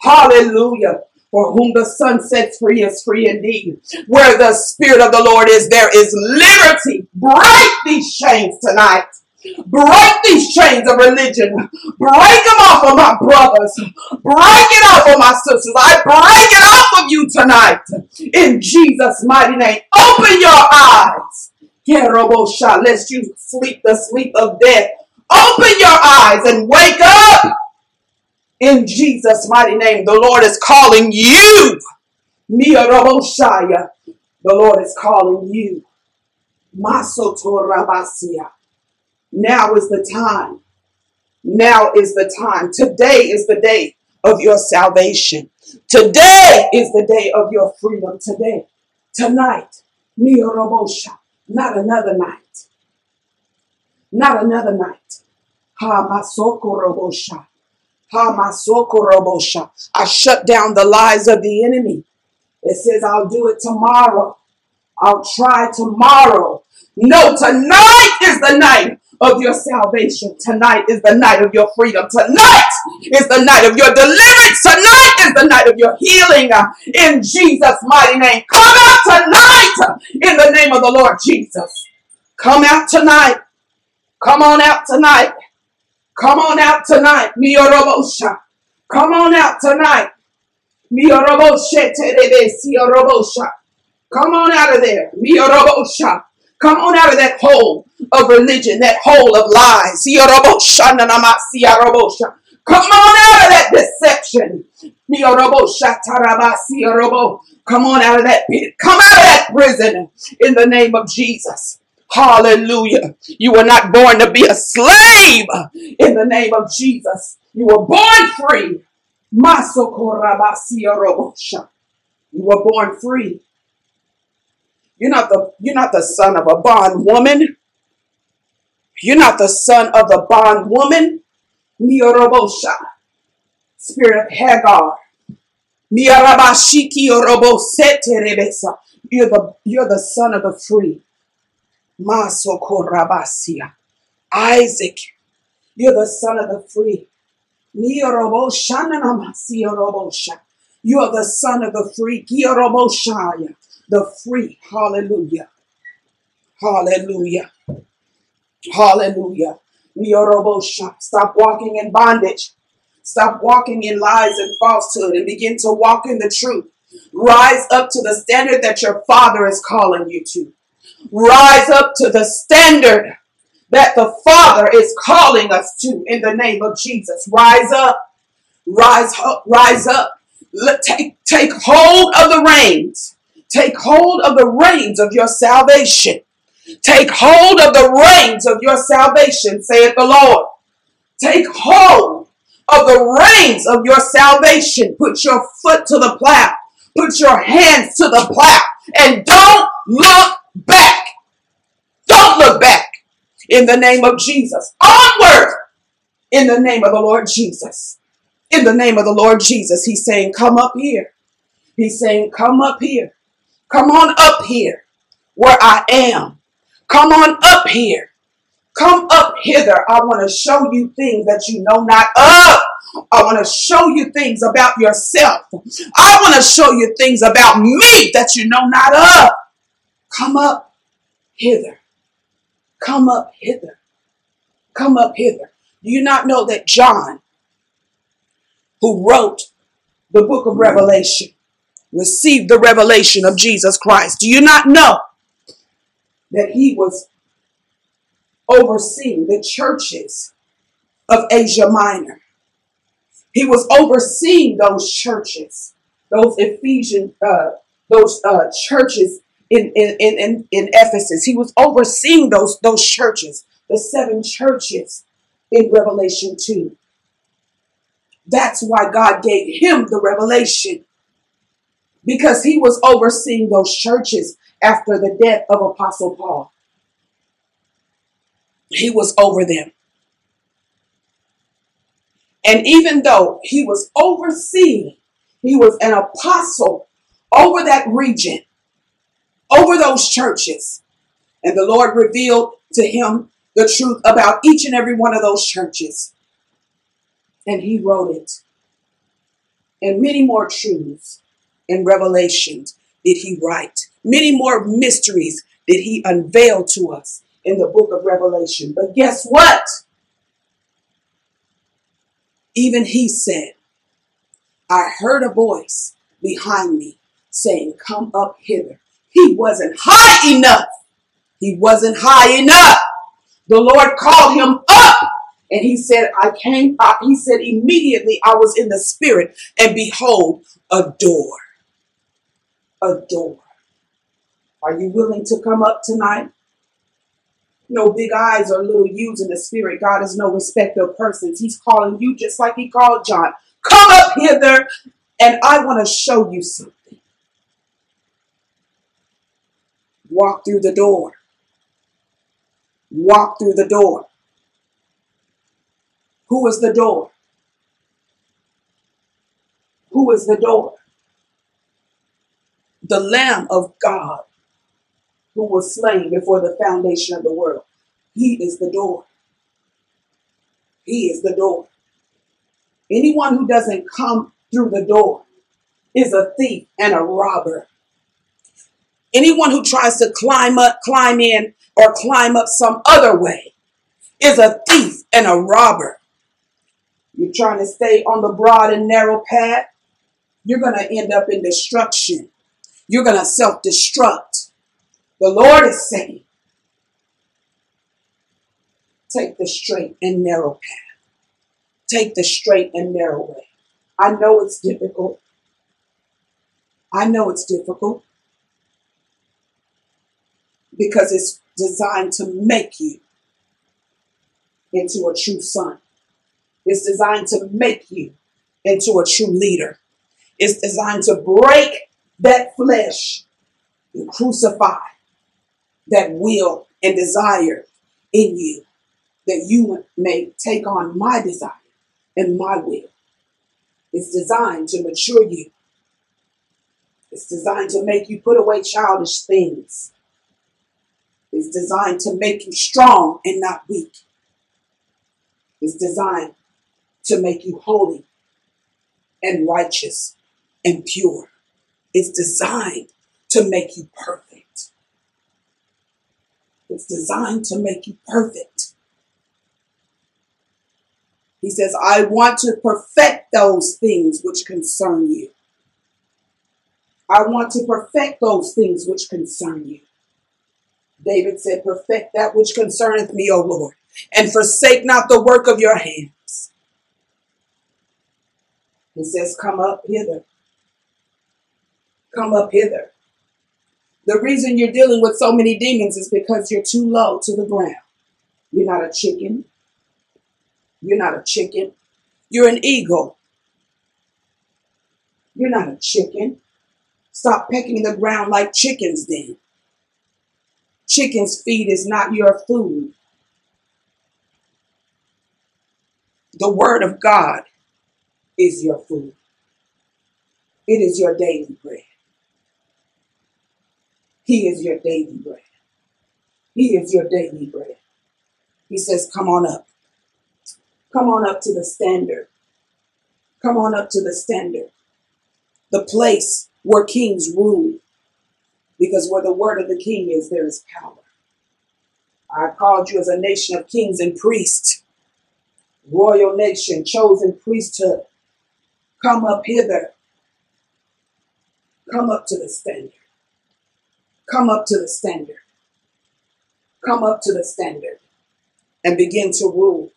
Hallelujah. For whom the Son sets free is free indeed. Where the Spirit of the Lord is, there is liberty. Break these chains tonight. Break these chains of religion. Break them off of my brothers. Break it off of my sisters. I break it off of you tonight. In Jesus' mighty name. Open your eyes. Lest you sleep the sleep of death. Open your eyes and wake up. In Jesus' mighty name. The Lord is calling you. The Lord is calling you. Masotorabasia. Now is the time. Now is the time. Today is the day of your salvation. Today is the day of your freedom. Today, tonight, Miyorobosha, not another night. Not another night. Ha masokorobosha. Ha masokorobosha. I shut down the lies of the enemy. It says, I'll do it tomorrow. I'll try tomorrow. No, tonight is the night of your salvation. Tonight is the night of your freedom. Tonight is the night of your deliverance. Tonight is the night of your healing in Jesus' mighty name. Come out tonight in the name of the Lord Jesus. Come out tonight. Come on out tonight. Come on out tonight. Miyorobosha. Come on out tonight. Siyorobosha. Come on out of there. Miyorobosha. Come on out of that hole of religion, that hole of lies. Come on out of that deception. Come on out of that pit. Come out of that prison in the name of Jesus. Hallelujah. You were not born to be a slave in the name of Jesus. You were born free. You were born free. You're not the you're not the son of a bond woman. You're not the son of the bond woman. Miorobosha. Spirit of Hagar. Miarabashiki orobosete rebesa. You're the you're the son of the free. Masokorabasia. Isaac. You're the son of the free. Mioroboshananamasi orobosha. You are the son of the free. Kioroboshaya. The free. Hallelujah. Hallelujah. Hallelujah. Miorobosha. Stop walking in bondage. Stop walking in lies and falsehood and begin to walk in the truth. Rise up to the standard that your Father is calling you to. Rise up to the standard that the Father is calling us to in the name of Jesus. Rise up. Rise up. Rise up. Take, take hold of the reins. Take hold of the reins of your salvation. Take hold of the reins of your salvation, saith the Lord. Take hold of the reins of your salvation. Put your foot to the plow. Put your hands to the plow. And don't look back. Don't look back in the name of Jesus. Onward in the name of the Lord Jesus. In the name of the Lord Jesus. He's saying, Come up here. He's saying, Come up here. Come on up here where I am. Come on up here. Come up hither. I want to show you things that you know not of. I want to show you things about yourself. I want to show you things about me that you know not of. Come up hither. Come up hither. Come up hither. Do you not know that John, who wrote the book of Revelation, received the revelation of Jesus Christ? Do you not know that he was overseeing the churches of Asia Minor? He was overseeing those churches, those Ephesian, uh, those uh, churches in, in, in, in Ephesus. He was overseeing those, those churches, the seven churches in Revelation 2. That's why God gave him the revelation because he was overseeing those churches after the death of Apostle Paul. He was over them. And even though he was overseeing, he was an apostle over that region, over those churches. And the Lord revealed to him the truth about each and every one of those churches. And he wrote it. And many more truths and revelations did he write. Many more mysteries did he unveil to us in the book of Revelation. But guess what? Even he said, I heard a voice behind me saying, Come up hither. He wasn't high enough. He wasn't high enough. The Lord called him up. And he said, I came up. He said, immediately I was in the spirit, and behold, a door. A door. Are you willing to come up tonight? No big eyes or little U's in the spirit. God is no respecter of persons. He's calling you just like he called John. Come up hither, and I want to show you something. Walk through the door. Walk through the door. Who is the door? Who is the door? The Lamb of God who was slain before the foundation of the world. He is the door. He is the door. Anyone who doesn't come through the door is a thief and a robber. Anyone who tries to climb up, climb in, or climb up some other way is a thief and a robber. You're trying to stay on the broad and narrow path, you're going to end up in destruction. You're going to self destruct. The Lord is saying, take the straight and narrow path. Take the straight and narrow way. I know it's difficult. I know it's difficult because it's designed to make you into a true son. It's designed to make you into a true leader. It's designed to break that flesh and crucify that will and desire in you, that you may take on my desire and my will. It's designed to mature you. It's designed to make you put away childish things. It's designed to make you strong and not weak. It's designed to make you holy and righteous and pure. It's designed to make you perfect. It's designed to make you perfect. He says, I want to perfect those things which concern you. I want to perfect those things which concern you. David said, Perfect that which concerneth me, O Lord, and forsake not the work of your hands. He says, Come up hither. Come up hither. The reason you're dealing with so many demons is because you're too low to the ground. You're not a chicken. You're not a chicken. You're an eagle. You're not a chicken. Stop pecking the ground like chickens then. Chicken's feed is not your food. The word of God is your food. It is your daily bread. He is your daily bread. He is your daily bread. He says, Come on up. Come on up to the standard. Come on up to the standard. The place where kings rule. Because where the word of the king is, there is power. I called you as a nation of kings and priests, royal nation, chosen priesthood. Come up hither. Come up to the standard. Come up to the standard. Come up to the standard and begin to rule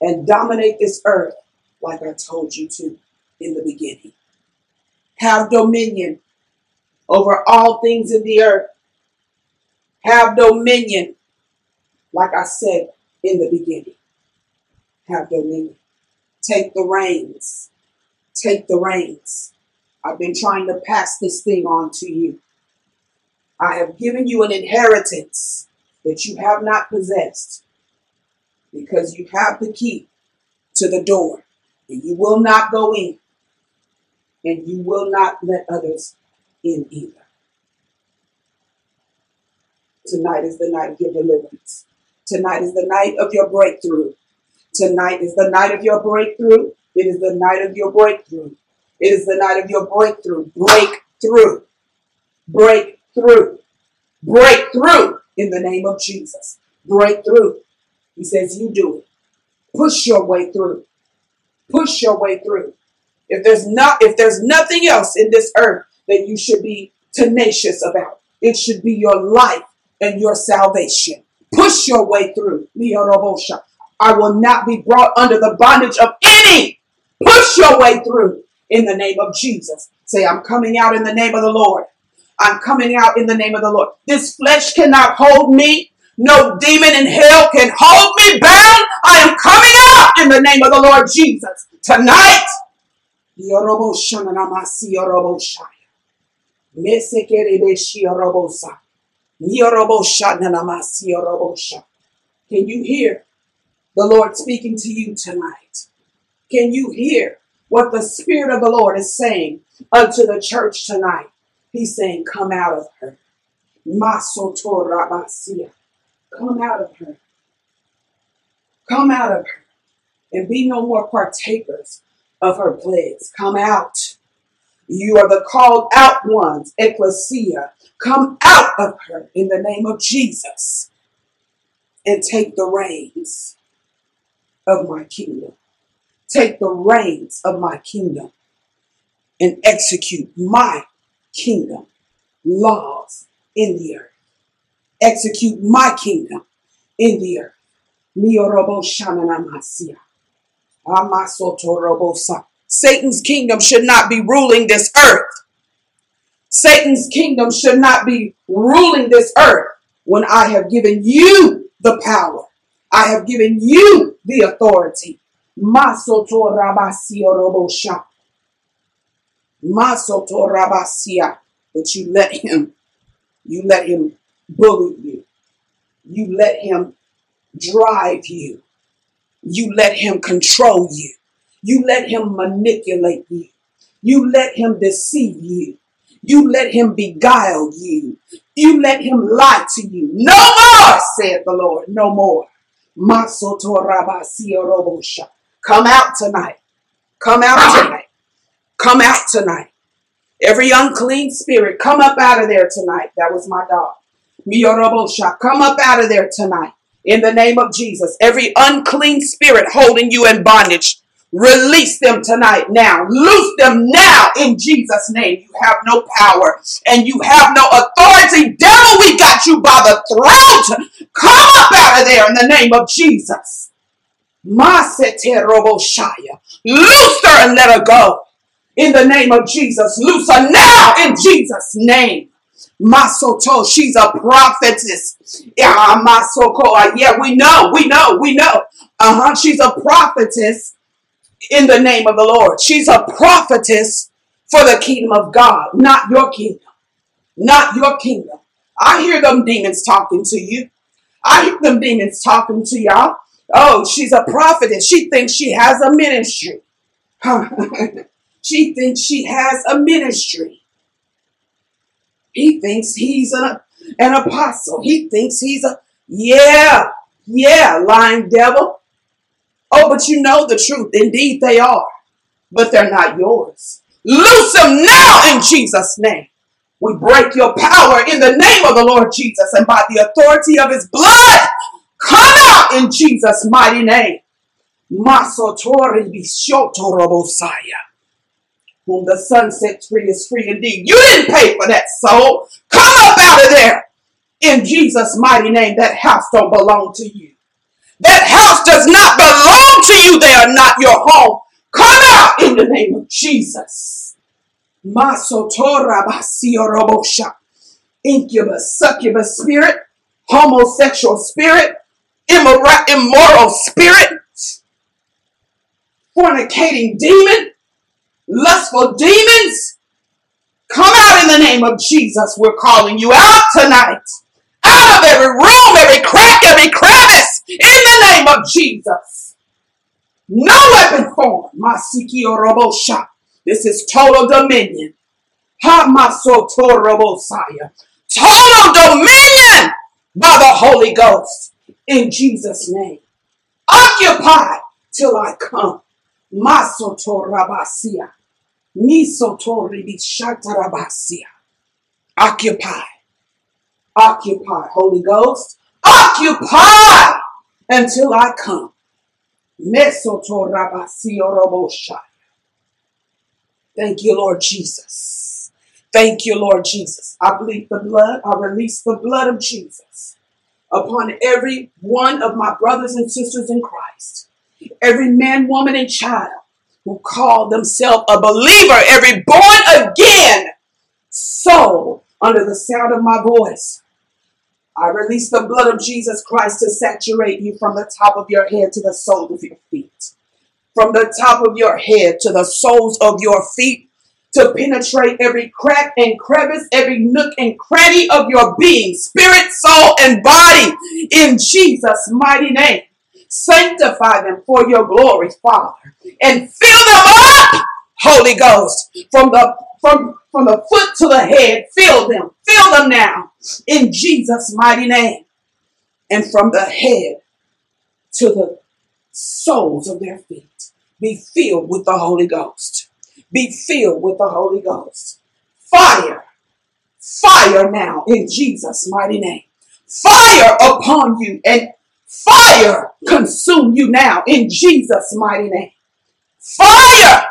and dominate this earth like I told you to in the beginning. Have dominion over all things in the earth. Have dominion, like I said in the beginning. Have dominion. Take the reins. Take the reins. I've been trying to pass this thing on to you. I have given you an inheritance that you have not possessed because you have the key to the door and you will not go in and you will not let others in either. Tonight is the night of your deliverance. Tonight is the night of your breakthrough. Tonight is the night of your breakthrough. It is the night of your breakthrough. It is the night of your breakthrough. Breakthrough. breakthrough. Breakthrough. Break through in the name of Jesus. Break through. He says, You do it. Push your way through. Push your way through. If there's not, if there's nothing else in this earth that you should be tenacious about, it should be your life and your salvation. Push your way through. Oh, I will not be brought under the bondage of any. Push your way through in the name of Jesus. Say, I'm coming out in the name of the Lord. I'm coming out in the name of the Lord. This flesh cannot hold me. No demon in hell can hold me bound. I am coming out in the name of the Lord Jesus. Tonight, can you hear the Lord speaking to you tonight? Can you hear what the Spirit of the Lord is saying unto the church tonight? He's saying, Come out of her. Come out of her. Come out of her and be no more partakers of her plagues. Come out. You are the called out ones, ecclesia. Come out of her in the name of Jesus and take the reins of my kingdom. Take the reins of my kingdom and execute my kingdom laws in the earth execute my kingdom in the earth. Satan's kingdom should not be ruling this earth. Satan's kingdom should not be ruling this earth when I have given you the power. I have given you the authority. Masoto rabasia but you let him, you let him bully you. You let him drive you. You let him control you. You let him manipulate you. You let him deceive you. You let him beguile you. You let him lie to you. No more, said the Lord. No more. Come out tonight. Come out tonight. Come out tonight. Every unclean spirit, come up out of there tonight. That was my dog. Come up out of there tonight. In the name of Jesus. Every unclean spirit holding you in bondage, Release them tonight now. Loose them now in Jesus' name. You have no power and you have no authority. Devil, we got you by the throat. Come up out of there in the name of Jesus. Loose her and let her go. In the name of Jesus. Loose her now in Jesus' name. Masoto, she's a prophetess. Yeah, Masoko. Yeah, we know, we know, we know. Uh-huh. She's a prophetess in the name of the Lord. She's a prophetess for the kingdom of God, not your kingdom. Not your kingdom. I hear them demons talking to you. I hear them demons talking to y'all. Oh, she's a prophetess. She thinks she has a ministry. she thinks she has a ministry. He thinks he's a, an apostle. He thinks he's a, yeah, yeah, lying devil. Oh, but you know the truth. Indeed, they are, but they're not yours. Loose them now in Jesus' name. We break your power in the name of the Lord Jesus and by the authority of his blood. Come out in Jesus' mighty name. Masotori bishotorobosaya. Whom the Son sets free is free indeed. You didn't pay for that soul. Come up out of there. In Jesus' mighty name, that house don't belong to you. That house does not belong to you. They are not your home. Come out in the name of Jesus. Incubus, succubus spirit, homosexual spirit, immoral spirit, fornicating demon, lustful demons. Come out in the name of Jesus. We're calling you out tonight. Out of every room, every crack, every crevice in the name of Jesus. No weapon formed. Masiki Orobosha. This is total dominion. Hamasotorobosaya. Total dominion by the Holy Ghost. In Jesus' name. Occupy till I come. Masotorabasia. Misotoribishatarabasia. Occupy. Occupy. Holy Ghost occupy until I come. Thank you, Lord Jesus. Thank you, Lord Jesus. I believe the blood, I release the blood of Jesus upon every one of my brothers and sisters in Christ, every man, woman, and child who call themselves a believer, every born again soul under the sound of my voice. I release the blood of Jesus Christ to saturate you from the top of your head to the soles of your feet. From the top of your head to the soles of your feet to penetrate every crack and crevice, every nook and cranny of your being, spirit, soul, and body in Jesus' mighty name. Sanctify them for your glory, Father, and fill them up, Holy Ghost, from the from from the foot to the head. Fill them. Fill them now in Jesus' mighty name. And from the head to the soles of their feet, be filled with the Holy Ghost. Be filled with the Holy Ghost. Fire. Fire now in Jesus' mighty name. Fire upon you and fire consume you now in Jesus' mighty name. Fire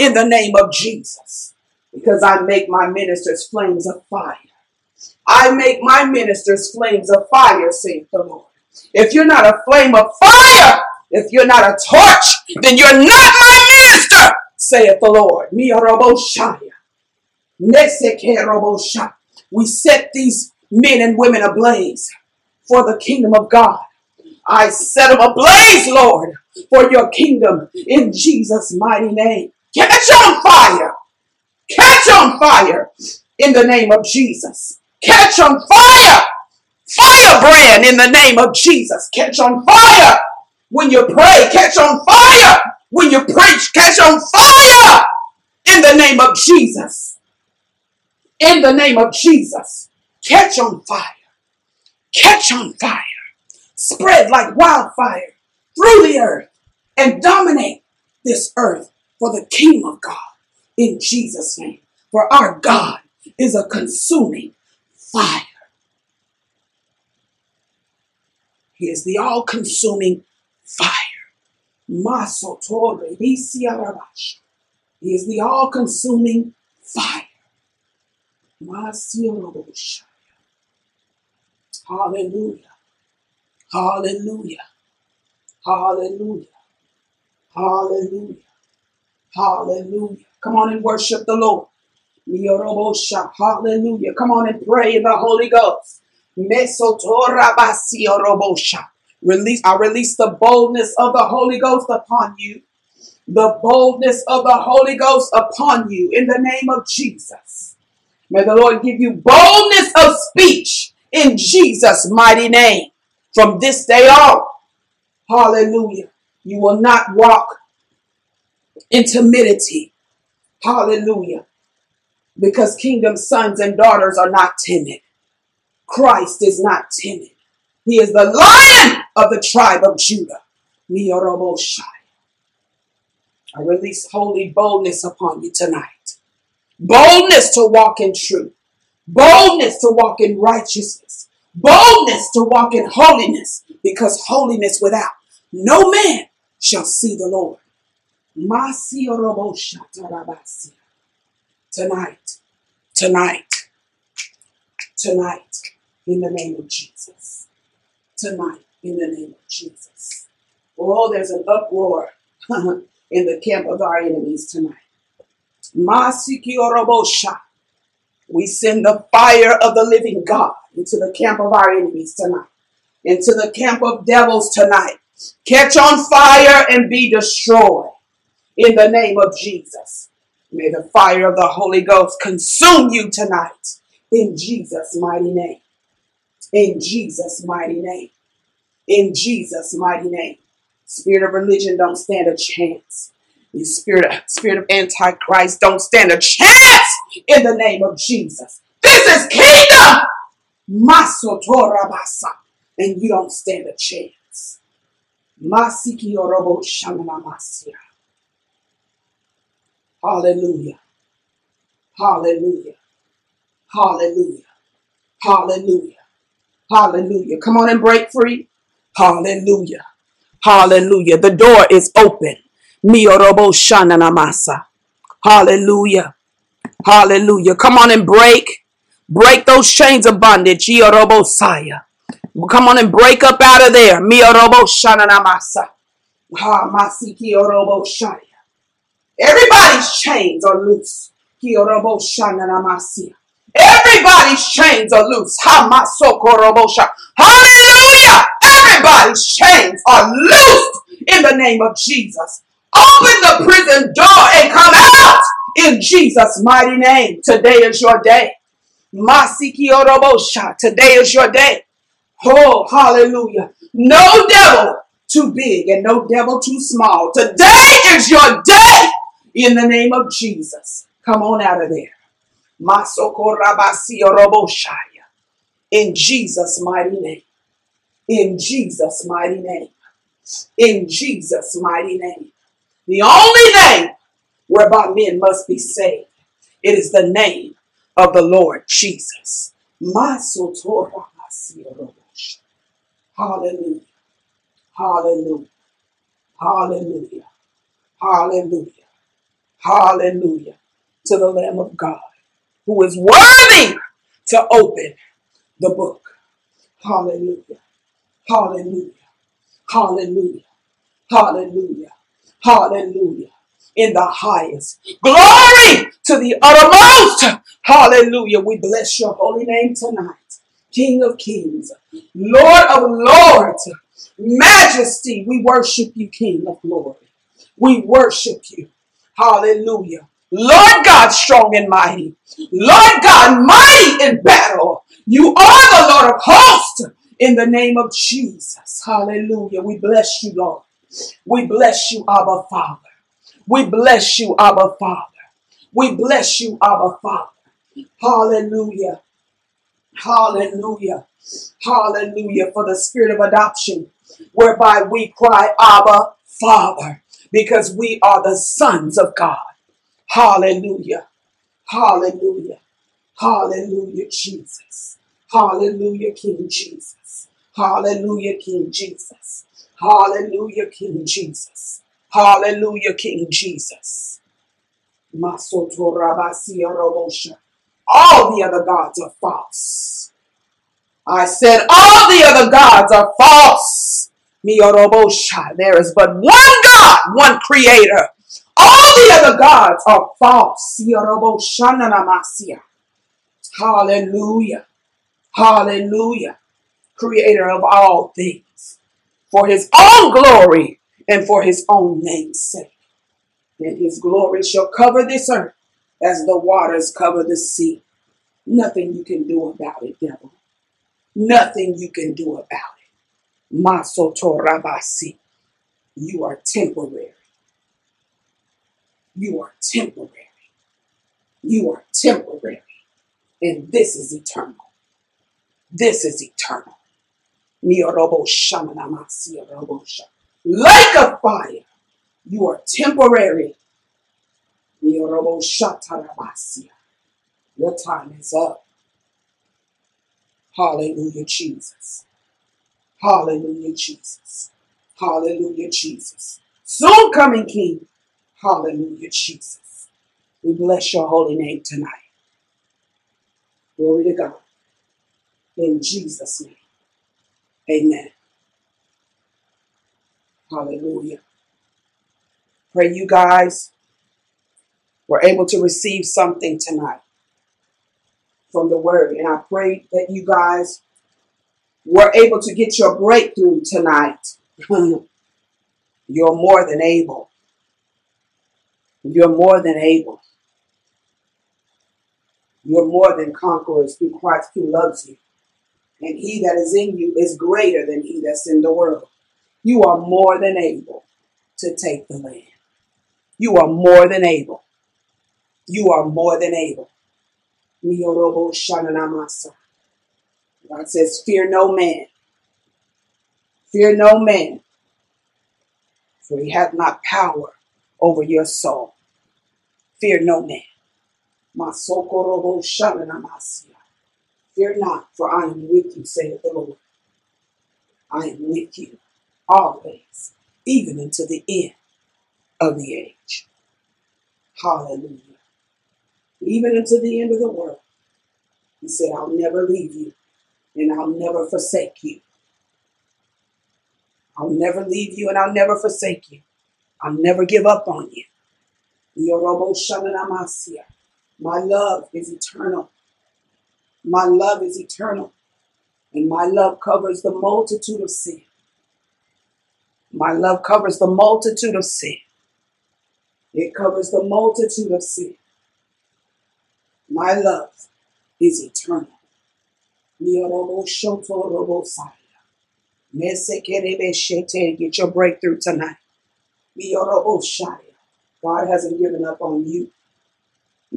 in the name of Jesus because I make my ministers flames of fire. I make my ministers flames of fire, saith the Lord. If you're not a flame of fire, if you're not a torch, then you're not my minister, saith the Lord. We set these men and women ablaze for the kingdom of God. I set them ablaze, Lord, for your kingdom in Jesus' mighty name. Catch on fire! Catch on fire in the name of Jesus. Catch on fire. Firebrand in the name of Jesus. Catch on fire when you pray. Catch on fire when you preach. Catch on fire in the name of Jesus. In the name of Jesus. Catch on fire. Catch on fire. Spread like wildfire through the earth and dominate this earth for the kingdom of God in Jesus' name. For our God is a consuming fire. He is the all consuming fire. He is the all consuming fire. Hallelujah. Hallelujah. Hallelujah. Hallelujah. Hallelujah. Come on and worship the Lord. Hallelujah. Come on and pray in the Holy Ghost. Release, I release the boldness of the Holy Ghost upon you. The boldness of the Holy Ghost upon you in the name of Jesus. May the Lord give you boldness of speech in Jesus' mighty name. From this day on, hallelujah, you will not walk in timidity. Hallelujah. Because kingdom sons and daughters are not timid. Christ is not timid. He is the lion of the tribe of Judah. Mioroboshai. I release holy boldness upon you tonight. Boldness to walk in truth. Boldness to walk in righteousness. Boldness to walk in holiness. Because holiness without no man shall see the Lord. Tonight, tonight, tonight, in the name of Jesus. Tonight, in the name of Jesus. Oh, there's an uproar in the camp of our enemies tonight. Masikiorobosha. We send the fire of the living God into the camp of our enemies tonight, into the camp of devils tonight. Catch on fire and be destroyed in the name of Jesus. May the fire of the Holy Ghost consume you tonight in Jesus' mighty name. In Jesus' mighty name. In Jesus' mighty name. Spirit of religion don't stand a chance. You spirit of, spirit of antichrist don't stand a chance in the name of Jesus. This is kingdom. Masotorabasa. And you don't stand a chance. Masiki orobo. Hallelujah. Hallelujah. Hallelujah. Hallelujah. Hallelujah. Come on and break free. Hallelujah. Hallelujah. The door is open. Miorobo shananamasa. Hallelujah. Hallelujah. Come on and break. Break those chains of bondage. Iorobo saya. Come on and break up out of there. Miorobo shananamasa. Ha masiki orobo shaya. Everybody's chains are loose. Kiorobo shananamasia. Everybody's chains are loose. Ha Hamasokorobosha. Hallelujah. Everybody's chains are loosed in the name of Jesus. Open the prison door and come out in Jesus' mighty name. Today is your day. Masikiorobosha. Today is your day. Oh, hallelujah. No devil too big and no devil too small. Today is your day in the name of Jesus. Come on out of there. Masokorabasioroboshaya. In Jesus' mighty name. In Jesus' mighty name. In Jesus' mighty name. The only name whereby men must be saved. It is the name of the Lord Jesus. Hallelujah. Hallelujah. Hallelujah. Hallelujah. Hallelujah. To the Lamb of God who is worthy to open the book. Hallelujah. Hallelujah. Hallelujah. Hallelujah. Hallelujah. In the highest. Glory to the uttermost. Hallelujah. We bless your holy name tonight. King of kings, Lord of lords, majesty. We worship you, King of glory. We worship you. Hallelujah. Lord God, strong and mighty. Lord God, mighty in battle. You are the Lord of hosts in the name of Jesus. Hallelujah. We bless you, Lord. We bless you, Abba Father. We bless you, Abba Father. We bless you, Abba Father. Hallelujah. Hallelujah. Hallelujah for the spirit of adoption, whereby we cry, Abba, Father, because we are the sons of God. Hallelujah. Hallelujah. Hallelujah, Jesus. Hallelujah, King Jesus. Hallelujah, King Jesus. Hallelujah, King Jesus. Hallelujah, King Jesus. All the other gods are false. I said all the other gods are false. There is but one God, one creator. All the other gods are false. Hallelujah. Hallelujah. Creator of all things. For his own glory and for his own name's sake. And his glory shall cover this earth as the waters cover the sea. Nothing you can do about it, devil. Nothing you can do about it. Masotorabasi. You are temporary. You are temporary. You are temporary. And this is eternal. This is eternal. Like a fire. You are temporary. Your time is up. Hallelujah, Jesus. Hallelujah, Jesus. Hallelujah, Jesus. Soon coming King. Hallelujah, Jesus. We bless your holy name tonight. Glory to God. In Jesus' name. Amen. Hallelujah. Pray you guys were able to receive something tonight from the word. And I pray that you guys were able to get your breakthrough tonight. You're more than able. You're more than able. You're more than conquerors through Christ who loves you. And he that is in you is greater than he that's in the world. You are more than able to take the land. You are more than able. You are more than able. God says, Fear no man. Fear no man, for he hath not power over your soul. Fear no man. Fear not, for I am with you, saith the Lord. I am with you always, even unto the end of the age. Hallelujah. Even unto the end of the world. He said, I'll never leave you and I'll never forsake you. I'll never leave you and I'll never forsake you. I'll never give up on you. My love is eternal. My love is eternal. And my love covers the multitude of sin. My love covers the multitude of sin. It covers the multitude of sin. My love is eternal. Get your breakthrough tonight. God hasn't given up on you.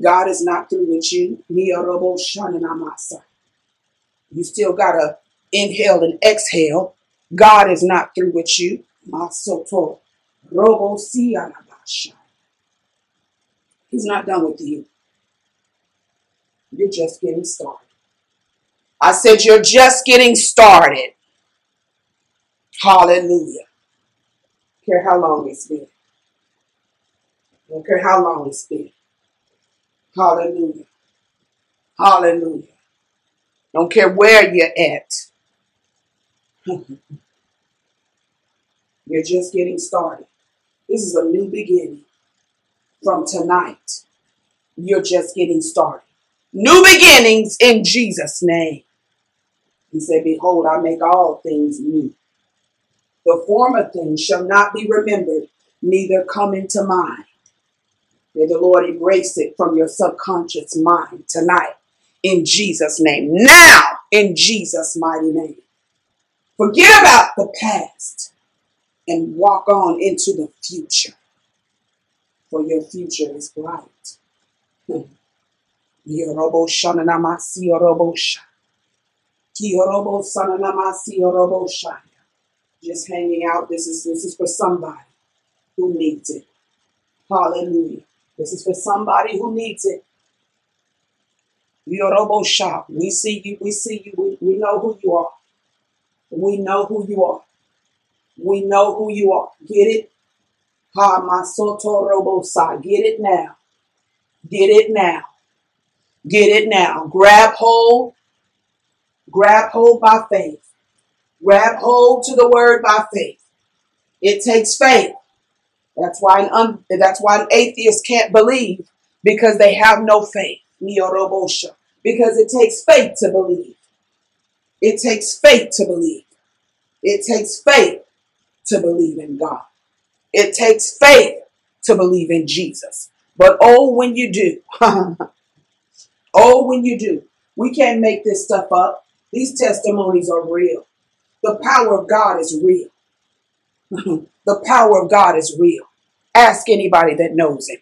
God is not through with you. You still gotta inhale and exhale. God is not through with you. He's not done with you. You're just getting started. I said you're just getting started. Hallelujah. Care how long it's been. Don't care how long it's been. Hallelujah. Hallelujah. Don't care where you're at. You're just getting started. This is a new beginning. From tonight, you're just getting started. New beginnings in Jesus' name. He said, Behold, I make all things new. The former things shall not be remembered, neither come into mind. May the Lord erase it from your subconscious mind tonight in Jesus' name. Now, in Jesus' mighty name. Forget about the past and walk on into the future. For your future is bright. Hmm. Sha. Just hanging out. This is this is for somebody who needs it. Hallelujah. This is for somebody who needs it. Yorobo shop. We see you. We see you. We, we know who you are. We know who you are. We know who you are. Get it? Ha masoto robosa. Get it now. Get it now. Get it now. Grab hold. Grab hold by faith. Grab hold to the word by faith. It takes faith. That's why an un, that's why an atheist can't believe because they have no faith. Because it takes faith to believe. It takes faith to believe. It takes faith to believe in God. It takes faith to believe in Jesus. But oh, when you do, oh, when you do, we can't make this stuff up. These testimonies are real. The power of God is real. the power of God is real. Ask anybody that knows Him.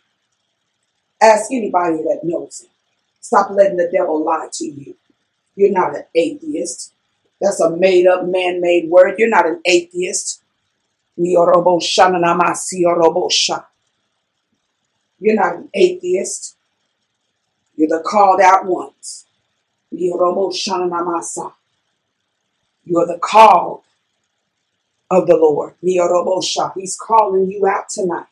Ask anybody that knows Him. Stop letting the devil lie to you. You're not an atheist. That's a made up, man made word. You're not an atheist. You're not an atheist. You're the called out ones. You're the called of the Lord. He's calling you out tonight.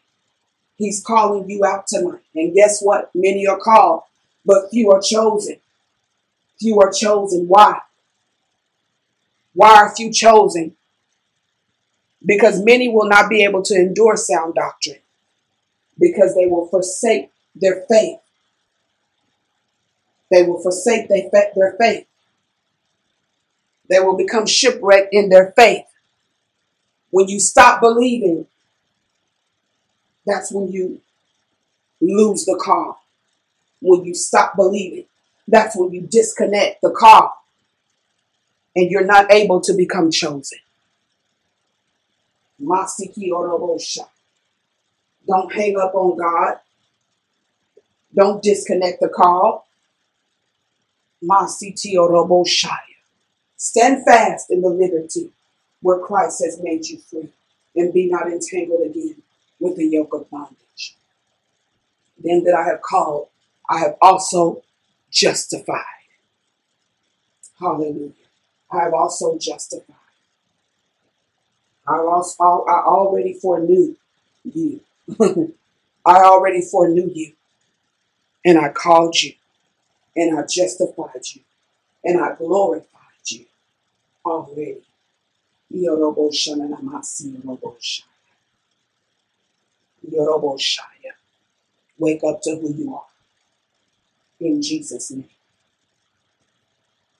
He's calling you out tonight. And guess what? Many are called, but few are chosen. Few are chosen. Why? Why are few chosen? Because many will not be able to endure sound doctrine because they will forsake their faith. They will forsake their faith. They will become shipwrecked in their faith. When you stop believing, that's when you lose the call. When you stop believing, that's when you disconnect the call and you're not able to become chosen. Don't hang up on God. Don't disconnect the call. Masiti oroboshaya. Stand fast in the liberty where Christ has made you free and be not entangled again with the yoke of bondage. Them that I have called, I have also justified. Hallelujah. I have also justified. I, also, I already foreknew you. I already foreknew you. And I called you. And I justified you. And I glorified you already. Wake up to who you are. In Jesus' name.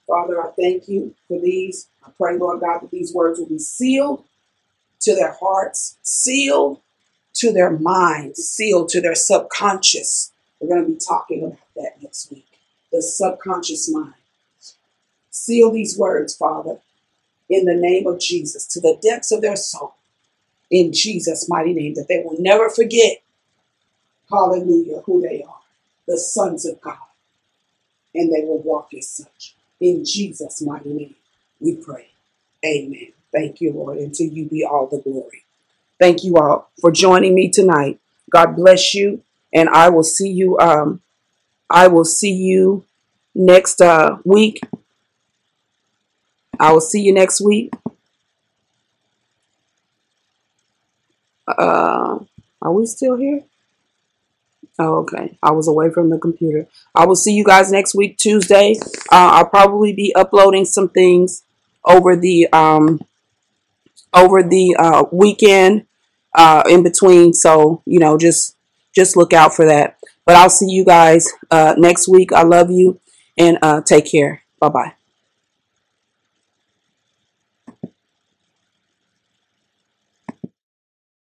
Father, I thank you for these. I pray, Lord God, that these words will be sealed to their hearts, sealed to their minds, sealed to their subconscious. We're going to be talking about that next week. The subconscious mind. Seal these words, Father, in the name of Jesus, to the depths of their soul, in Jesus' mighty name, that they will never forget, hallelujah, who they are, the sons of God, and they will walk as such. In Jesus' mighty name, we pray. Amen. Thank you, Lord, and to you be all the glory. Thank you all for joining me tonight. God bless you, and I will see you. Um, I will see you next uh, week. I will see you next week. Uh, are we still here? Oh, okay. I was away from the computer. I will see you guys next week, Tuesday. Uh, I'll probably be uploading some things over the um, over the uh, weekend uh, in between. So you know, just just look out for that. But I'll see you guys uh, next week. I love you and uh, take care. Bye bye.